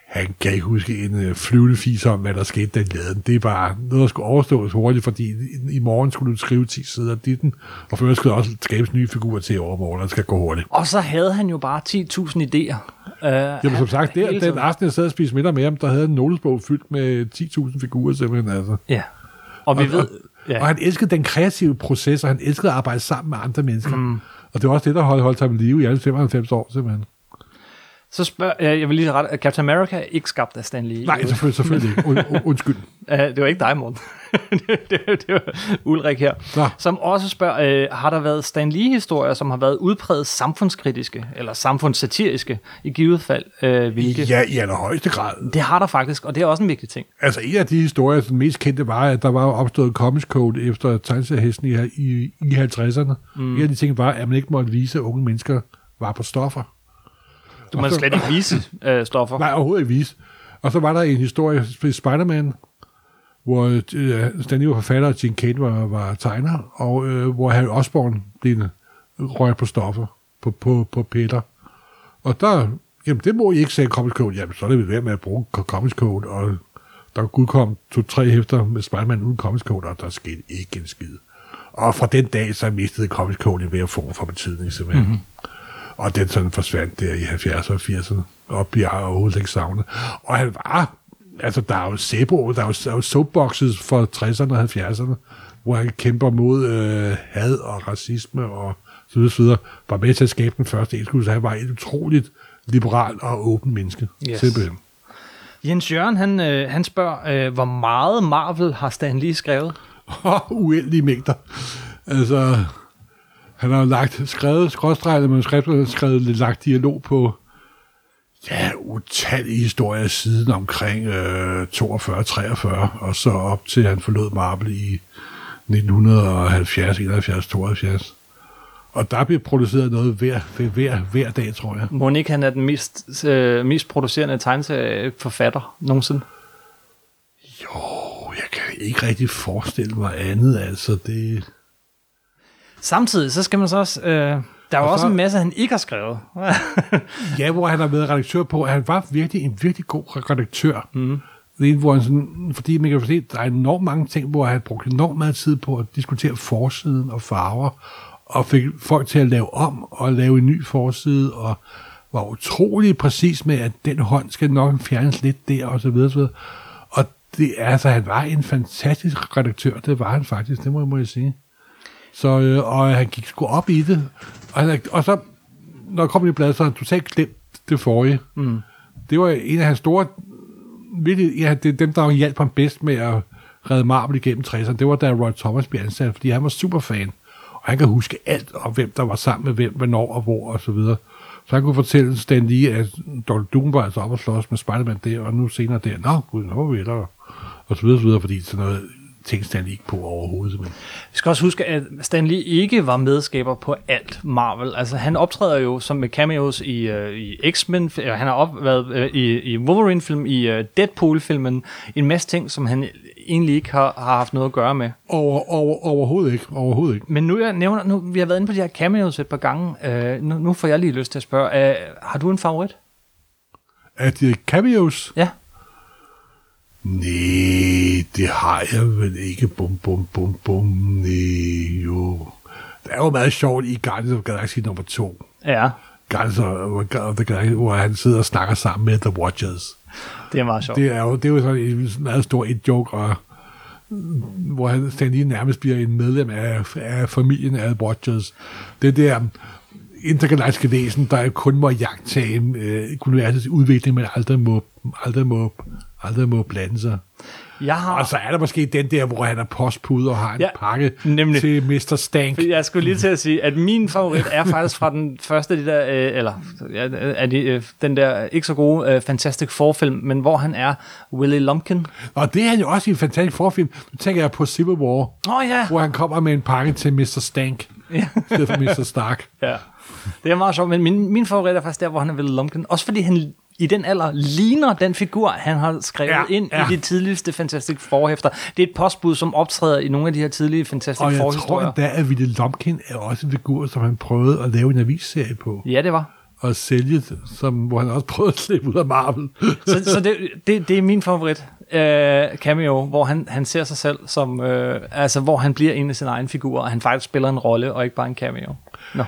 han kan ikke huske en øh, flyvende fis om, hvad der skete den laden. Det er bare noget, der skulle overstås hurtigt, fordi i, i morgen skulle du skrive 10 sider ditten, og før skulle også skabes nye figurer til overmorgen, og det skal gå hurtigt. Og så havde han jo bare 10.000 idéer. Uh, Jamen som sagt, der, den aften, jeg sad og spiste middag med ham, der havde en notesbog fyldt med 10.000 figurer simpelthen. Altså. Ja. Og, vi og, ved, ja. og han elskede den kreative proces, og han elskede at arbejde sammen med andre mennesker. Mm. Og det var også det, der holdt, holdt ham i live i alle 95 år, simpelthen. Så spørger jeg, vil lige ret, Captain America er ikke skabt af Stan Lee. Nej, selvfølgelig, selvfølgelig ikke. Und, undskyld. Det var ikke dig, Morten. det, det, det var Ulrik her. Nå. Som også spørger, uh, har der været Stan Lee-historier, som har været udpræget samfundskritiske, eller samfundssatiriske, i givet fald, uh, hvilke? Ja, i allerhøjeste grad. Det har der faktisk, og det er også en vigtig ting. Altså, en af de historier, som mest kendte, var, at der var opstået Comics Code efter tegneseriehesten i, i, i 50'erne. Mm. En af de ting var, at man ikke måtte vise, at unge mennesker var på stoffer. Du må slet ikke vise øh, stoffer. Nej, overhovedet ikke vise. Og så var der en historie i Spider-Man, hvor øh, Stanley var forfatter, og Gene Kane var, var tegner, og øh, hvor Harry Osborn blev røget på stoffer, på, på, på Peter. Og der, jamen det må I ikke sige Comics Code, jamen så er det ved med at bruge Comics Code, og der udkom to-tre hæfter med Spider-Man uden Comics Code, og der skete ikke en skid. Og fra den dag, så mistede Comics Code en hver form for betydning, simpelthen. Mm-hmm. Og den sådan forsvandt der i 70'erne og 80'erne, og bliver overhovedet ikke savnet. Og han var, altså der er jo Sebo, der er jo, der er jo soapboxes for 60'erne og 70'erne, hvor han kæmper mod øh, had og racisme og så videre, så videre, var med til at skabe den første så han var et utroligt liberal og åben menneske. Yes. Simpelthen. Jens Jørgen, han, øh, han spørger, øh, hvor meget Marvel har Stan lige skrevet? Uendelige mængder. Altså, han har lagt skrevet skrådstrækket manuskripter, skrevet lidt lagt dialog på ja, utallige historier siden omkring øh, 42-43, og så op til han forlod Marble i 1970, 71, 72. Og der bliver produceret noget hver, hver, hver dag, tror jeg. Ikke han er den mest, øh, mest producerende tegneserieforfatter nogensinde? Jo, jeg kan ikke rigtig forestille mig andet. Altså, det... Samtidig, så skal man så også... Øh, der er jo også en masse, han ikke har skrevet. ja, hvor han har været redaktør på. Han var virkelig en virkelig god redaktør. Mm. Det hvor han sådan, fordi man kan se, der er enormt mange ting, hvor han brugt enormt meget tid på at diskutere forsiden og farver, og fik folk til at lave om og lave en ny forside, og var utrolig præcis med, at den hånd skal nok fjernes lidt der, og så videre, så videre. Og det, altså, han var en fantastisk redaktør, det var han faktisk, det må, må jeg sige. Så, øh, og han gik sgu op i det. Og, han, og så, når jeg kom i bladet, så han totalt glemt det forrige. Mm. Det var en af hans store... Virkelig, ja, det er dem, der hjalp ham bedst med at redde Marvel igennem 60'erne. Det var da Roy Thomas blev ansat, fordi han var superfan. Og han kan huske alt om, hvem der var sammen med hvem, hvornår og hvor og så videre. Så han kunne fortælle Stan Lee, at Dr. Doom var altså op og slås med Spider-Man der, og nu senere der. Nå, gud, nå, vi der. Og så videre, så videre, fordi sådan noget tænkte Stan Lee ikke på overhovedet. Men. Vi skal også huske, at Stan Lee ikke var medskaber på alt Marvel. Altså, han optræder jo som med cameos i, uh, i X-Men, han har op, været uh, i, i Wolverine-film, i uh, Deadpool-filmen, en masse ting, som han egentlig ikke har, har haft noget at gøre med. Over, over, overhovedet ikke. Overhovedet ikke. Men nu, jeg nævner, nu, vi har været inde på de her cameos et par gange. Uh, nu, nu får jeg lige lyst til at spørge, uh, har du en favorit? Er det cameos? Ja. Nej, det har jeg vel ikke. Bum, bum, bum, bum. Nej, jo. Det er jo meget sjovt i Guardians of Galaxy nummer to. Ja. Guardians of the Galaxy, hvor han sidder og snakker sammen med The Watchers. Det er meget sjovt. Det er jo, det er jo sådan en meget stor et joke, og hvor han Stan nærmest bliver en medlem af, af familien af The Watchers. Det der intergalaktiske væsen, der kun må jagtage øh, universets udvikling, men aldrig må, aldrig må aldrig må blande sig. Jeg har... Og så er der måske den der, hvor han er postpuder og har en Ja, pakke nemlig. til Mr. Stank. Jeg skulle lige til at sige, at min favorit er faktisk fra den første de der, øh, eller ja, er de, øh, den der ikke så gode øh, Fantastic Four-film, men hvor han er Willy Lumpkin. Og det er han jo også i en fantastisk forfilm. Nu tænker jeg på Civil War, oh, ja. hvor han kommer med en pakke til Mr. Stank, ja. i stedet for Mr. Stark. ja. Det er meget sjovt, men min, min favorit er faktisk der, hvor han er Willy Lumpkin. Også fordi han i den alder ligner den figur, han har skrevet ja, ind ja. i de tidligste Fantastic Four-hæfter. Det er et postbud, som optræder i nogle af de her tidlige Fantastic Og jeg tror Four-historier. endda, at Ville Lumpkin er også en figur, som han prøvede at lave en avisserie på. Ja, det var. Og sælge, som, hvor han også prøvede at slippe ud af Marvel. så, så det, det, det er min favorit øh, cameo, hvor han, han ser sig selv som, øh, altså hvor han bliver en af sine egne figurer, og han faktisk spiller en rolle, og ikke bare en cameo. Nå.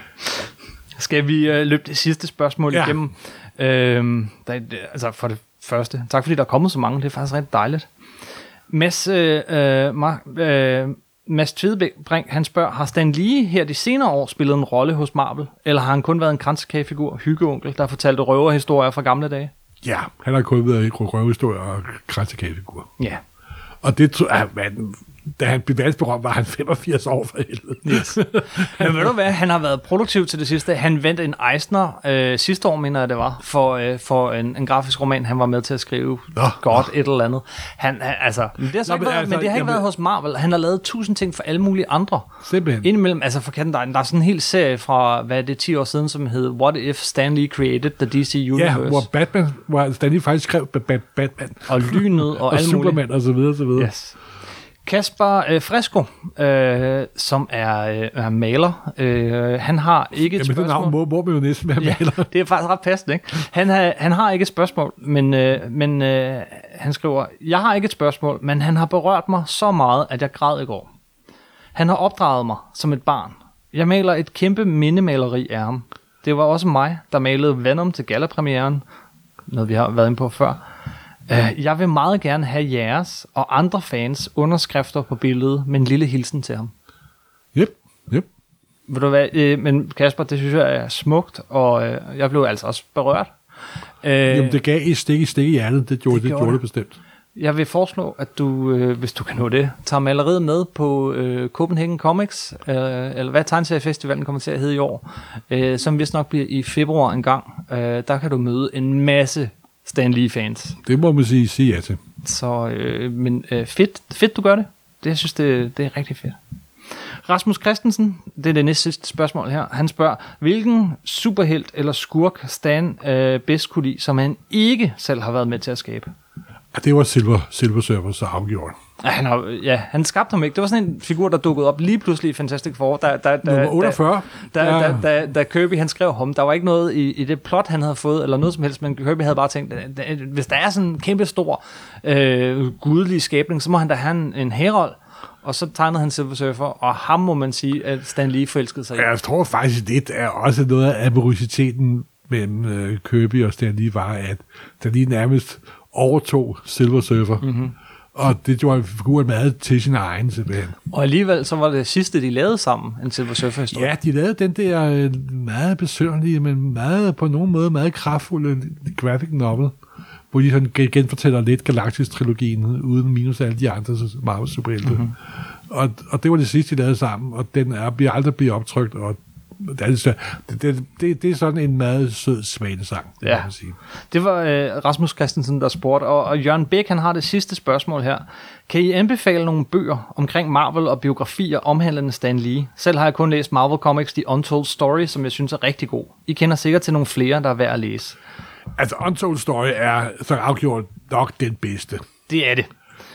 Skal vi øh, løbe det sidste spørgsmål Ja. igennem? Øh, der, altså for det første, tak fordi der er kommet så mange, det er faktisk rigtig dejligt. Mads, øh, øh, Mar- øh, Mads Tvedebring, han spørger, har Stan Lee her de senere år spillet en rolle hos Marvel, eller har han kun været en kransekagefigur, hyggeonkel, der fortalte røverhistorier fra gamle dage? Ja, han har kun været i røvehistorie og kransekagefigur. Ja. Og det tror jeg, man, da han blev verdensberømt, var han 85 år for helvede. Yes. Men ved du hvad, han har været produktiv til det sidste. Han vandt en Eisner øh, sidste år, mener jeg det var, for, øh, for en, en grafisk roman, han var med til at skrive Nå. godt et eller andet. Han, han, altså, men det har, så Nå, ikke men været, altså, men det har ikke jamen- været hos Marvel. Han har lavet tusind ting for alle mulige andre. Simpelthen. Indimellem, altså for katten, der, er- der er sådan en hel serie fra, hvad er det, 10 år siden, som hed What If Stan Lee Created the DC Universe. Ja, hvor Batman, hvor Stanley faktisk skrev Ba- Ba- Batman Og Lynet og, og, alle mulige. Superman og så videre, så videre. Yes. Kasper øh, Fresco, øh, som er, øh, er maler, øh, han har ikke et Jamen, det spørgsmål. navn må, må jo næsten være Ja, maler. det er faktisk ret passende, ikke? Han har, han har ikke et spørgsmål, men, øh, men øh, han skriver, jeg har ikke et spørgsmål, men han har berørt mig så meget, at jeg græd i går. Han har opdraget mig som et barn. Jeg maler et kæmpe mindemaleri af ham. Det var også mig, der malede Venom til gallapremieren, noget vi har været inde på før. Øh, Jeg vil meget gerne have jeres og andre fans underskrifter på billedet med en lille hilsen til ham. Yep, yep. Ved du hvad, øh, men Kasper, det synes jeg er smukt, og øh, jeg blev altså også berørt. Øh, Jamen, det gav et stik i stik i hjertet. Det gjorde Det det, gjorde det. det bestemt. Jeg vil foreslå, at du, øh, hvis du kan nå det, tager maleriet med på øh, Copenhagen Comics, øh, eller hvad tegnseriefestivalen kommer til at hedde i år, øh, som vist nok bliver i februar en gang. Øh, der kan du møde en masse Stan Lee-fans. Det må man sige, sige ja til. Så øh, men, øh, fedt, fedt, du gør det. Det jeg synes det, det er rigtig fedt. Rasmus Christensen, det er det næste sidste spørgsmål her. Han spørger, hvilken superhelt eller skurk Stan øh, bedst kunne lide, som han ikke selv har været med til at skabe? Ja, det var Silver, Silver Surfer, så afgjort. Ja, han, har, ja, han skabte ham ikke. Det var sådan en figur, der dukkede op lige pludselig i Fantastic Four. Der, der, der, Nummer 48. Da, da, Ja. da, da, da Kirby han skrev ham, der var ikke noget i, i det plot, han havde fået, eller noget som helst, men Kirby havde bare tænkt, "Da- da- hvis der er sådan en kæmpe stor øh, gudelig skabning, så må han da have en, en herold. Og så tegnede han Silver Surfer, og ham må man sige, at Stan Lee forelskede sig i. Jeg tror faktisk, det er også noget af amorisiteten mellem øh, Kirby og Stan Lee var, at Stan Lee nærmest overtog Silver Surfer. Mhm. Mm-hmm. Og det gjorde figuren meget til sin egen, simpelthen. Og alligevel så var det sidste, de lavede sammen, en Silver Surfer historie. Ja, de lavede den der øh, meget besønderlige, men meget, på nogen måde meget kraftfulde graphic novel, hvor de sådan gen- genfortæller lidt Galactus-trilogien, uden minus alle de andre Marvel superhelte. Mm-hmm. Og, og det var det sidste, de lavede sammen, og den er, bliver aldrig blive optrykt, og det, er, det, det, det, det er sådan en meget sød svanesang, det Ja. må man sige. Det var øh, Rasmus Christensen, der spurgte, og, og Jørgen Bæk, han har det sidste spørgsmål her. Kan I anbefale nogle bøger omkring Marvel og biografier omhandlende Stan Lee? Selv har jeg kun læst Marvel Comics The Untold Story, som jeg synes er rigtig god. I kender sikkert til nogle flere, der er værd at læse. Altså, Untold Story er så afgjort nok den bedste. Det er det.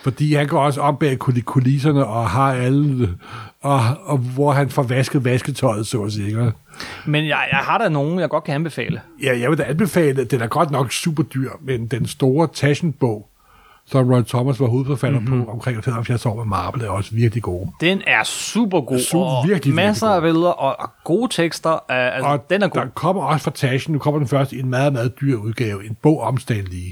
Fordi han går også om bag kul- kulisserne og har alle, og, og hvor han får vasket vasketøjet, så at sige. Men jeg, jeg har da nogen, jeg godt kan anbefale. Ja, jeg vil da anbefale, den er godt nok super dyr, men den store Taschen-bog, som Ron Thomas var hovedforfatter mm-hmm. på omkring 75 år med Marvel, er også virkelig god. Den er super god, Super- og virkelig, masser virkelig af billeder og, og gode tekster. Uh, altså, Og den er god. der kommer også fra Taschen, nu kommer den først i en meget, meget dyr udgave, en bog om Stan Lee,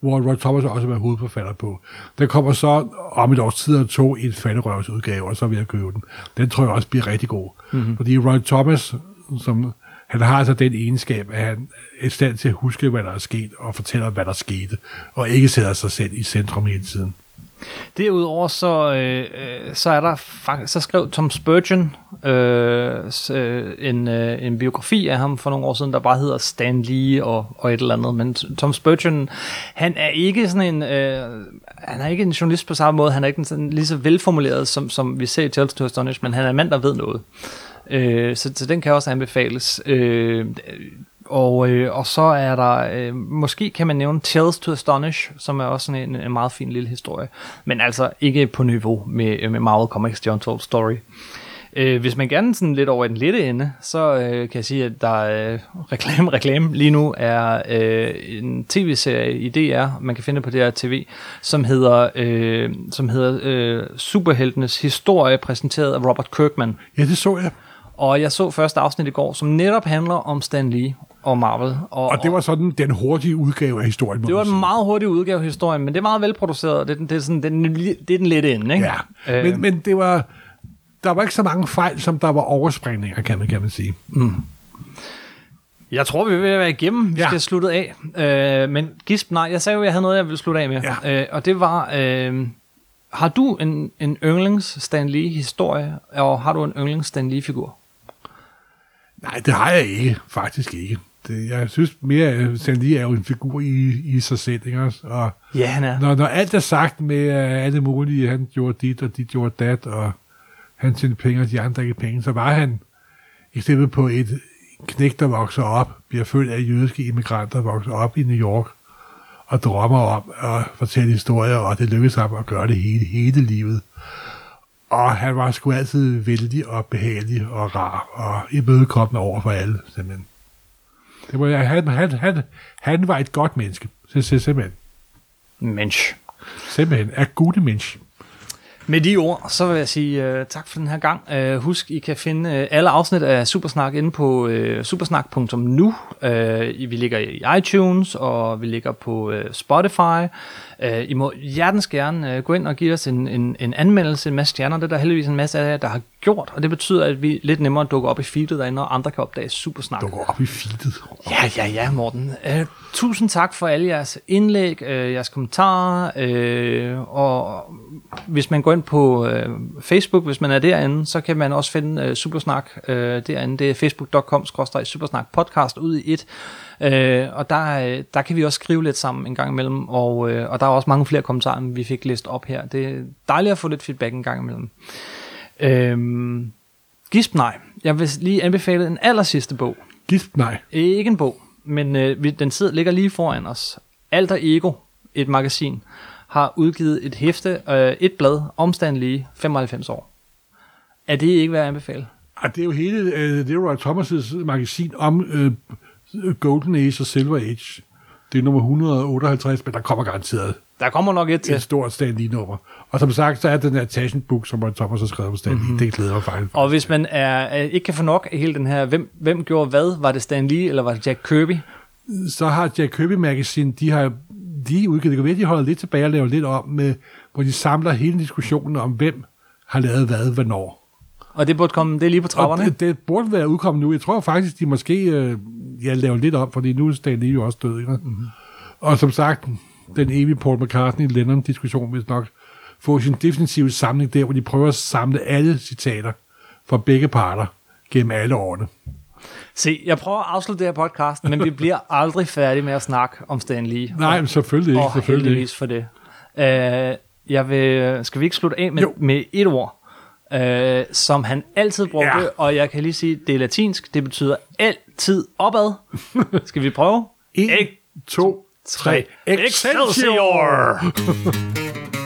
hvor Ron Thomas også var hovedforfatter på. Den kommer så om et års tid og to en fatterøvsudgave, og så vil jeg købe den. Den tror jeg også bliver rigtig god. Mm-hmm. Fordi Ron Thomas, som, han har altså den egenskab, at han er i stand til at huske, hvad der er sket, og fortæller, hvad der skete, og ikke sætter sig selv i centrum hele tiden. Derudover så, øh, øh, så er der faktisk, så skrev Tom Spurgeon øh, øh, en, øh, en biografi af ham for nogle år siden, der bare hedder Stan Lee og, og et eller andet. Men Tom Spurgeon, han er ikke sådan en, øh, han er ikke en journalist på samme måde, han er ikke en sådan, lige så velformuleret, som, som vi ser i Tales to Astonish, men han er en mand, der ved noget. Øh, så, så den kan også anbefales. Øh, og, øh, og så er der, øh, måske kan man nævne Tales to Astonish, som er også sådan en, en meget fin lille historie, men altså ikke på niveau med, med Marvel Comics The Untold Story. Øh, hvis man gerne sådan lidt over i den lette ende, så øh, kan jeg sige, at der er øh, reklame, reklame lige nu er øh, en tv-serie i DR, man kan finde på DR TV, som hedder, øh, som hedder øh, Superheltenes historie, præsenteret af Robert Kirkman. Ja, det så jeg. Og jeg så første afsnit i går, som netop handler om Stan Lee og Marvel. Og, Og det var sådan den hurtige udgave af historien. det var en meget hurtig udgave af historien, men det er meget velproduceret, det, er det, er, sådan, den, det er den lette ende, ikke? Ja, Øh, men, men det var, der var ikke så mange fejl, som der var overspringninger, kan man, kan man sige. Jeg tror, vi er ved at være igennem. Vi Ja. skal slutte af. Øh, men Gisp, nej, jeg sagde jo, at jeg havde noget, jeg ville slutte af med. Ja. Øh, og det var, øh, har du en, en yndlings Stan Lee-historie, og har du en yndlings Stan Lee-figur? Nej, det har jeg ikke. Faktisk ikke. Det, jeg synes mere, at Lee er jo en figur i, i sig selv. Ikke? også? Og Ja, han er. når, når alt er sagt med uh, alle mulige, han gjorde dit, og de gjorde dat, og han tjente penge, og de andre ikke penge, så var han eksempel på et knæk, der vokser op, bliver født af jødiske immigranter, vokser op i New York, og drømmer om at fortælle historier, og det lykkedes ham at gøre det hele, hele livet. Og han var sgu altid vældig og behagelig og rar og imødekommende over for alle, simpelthen. Det var, han, han, han, han var et godt menneske, så, så, simpelthen. Mensch. Simpelthen er gode menneske. Med de ord, så vil jeg sige uh, tak for den her gang. Uh, husk, I kan finde uh, alle afsnit af Supersnak inde på uh, supersnak.nu. Uh, vi ligger i iTunes, og vi ligger på uh, Spotify. Uh, I må hjertens gerne uh, gå ind og give os en, en, en anmeldelse, en masse stjerner. Det er der heldigvis en masse af jer, der har gjort, og det betyder, at vi lidt nemmere dukker op i feedet derinde, og andre kan opdage Supersnak. Du går op i feedet. Ja, ja, ja, Morten. Uh, tusind tak for alle jeres indlæg, uh, jeres kommentarer, uh, og hvis man går ind på uh, Facebook, hvis man er derinde, så kan man også finde uh, Supersnak uh, derinde. Det er facebook.com supersnak podcast ud i et. Uh, og der, uh, der kan vi også skrive lidt sammen en gang imellem, og, uh, og der er også mange flere kommentarer, end vi fik læst op her. Det er dejligt at få lidt feedback en gang imellem. Uh, Gisp, nej. Jeg vil lige anbefale en aller sidste bog. Gisp, nej. Øh, Ikke en bog, men øh, vi- den sidder, ligger lige foran os. Alter Ego, et magasin, har udgivet et hæfte, øh, et blad om Stan Lee, 95 år. Er det ikke værd at anbefale? Og det er jo hele, øh, det er Roy Thomas' magasin om øh, Golden Age og Silver Age. Det er nummer 158, men der kommer garanteret Der kommer nok et til. et stort Stan Lee-nummer. Og som sagt, så er den der Taschen Book, som Roy Thomas har skrevet om Stan Lee. Mm-hmm. Det glæder mig faktisk. Og hvis man er, ikke kan få nok af hele den her, hvem, hvem gjorde hvad? Var det Stan Lee, eller var det Jack Kirby? så har Jack Kirby Magazine, de har de udgivet, det kan være, de holder lidt tilbage og laver lidt om med, hvor de samler hele diskussionen om, hvem har lavet hvad, hvornår. Og det burde komme, det er lige på trapperne. det, det burde være udkommet nu. Jeg tror faktisk, de måske øh, ja, laver lidt om, fordi nu er Stan Lee jo også død. Ikke? Mm-hmm. Og som sagt, den evige Paul McCartney-Lennon-diskussion vil nok få sin definitive samling der, hvor de prøver at samle alle citater fra begge parter gennem alle årene. Se, jeg prøver at afslutte det her podcast, men vi bliver aldrig færdige med at snakke om Stan Lee. Nej, men selvfølgelig ikke. Og selvfølgelig ikke. for det. Uh, jeg vil, skal vi ikke slutte af med, Jo. med et ord, uh, som han altid brugte, Ja. og jeg kan lige sige, det er latinsk, det betyder altid opad. skal vi prøve? En, to, tre. Excelsior!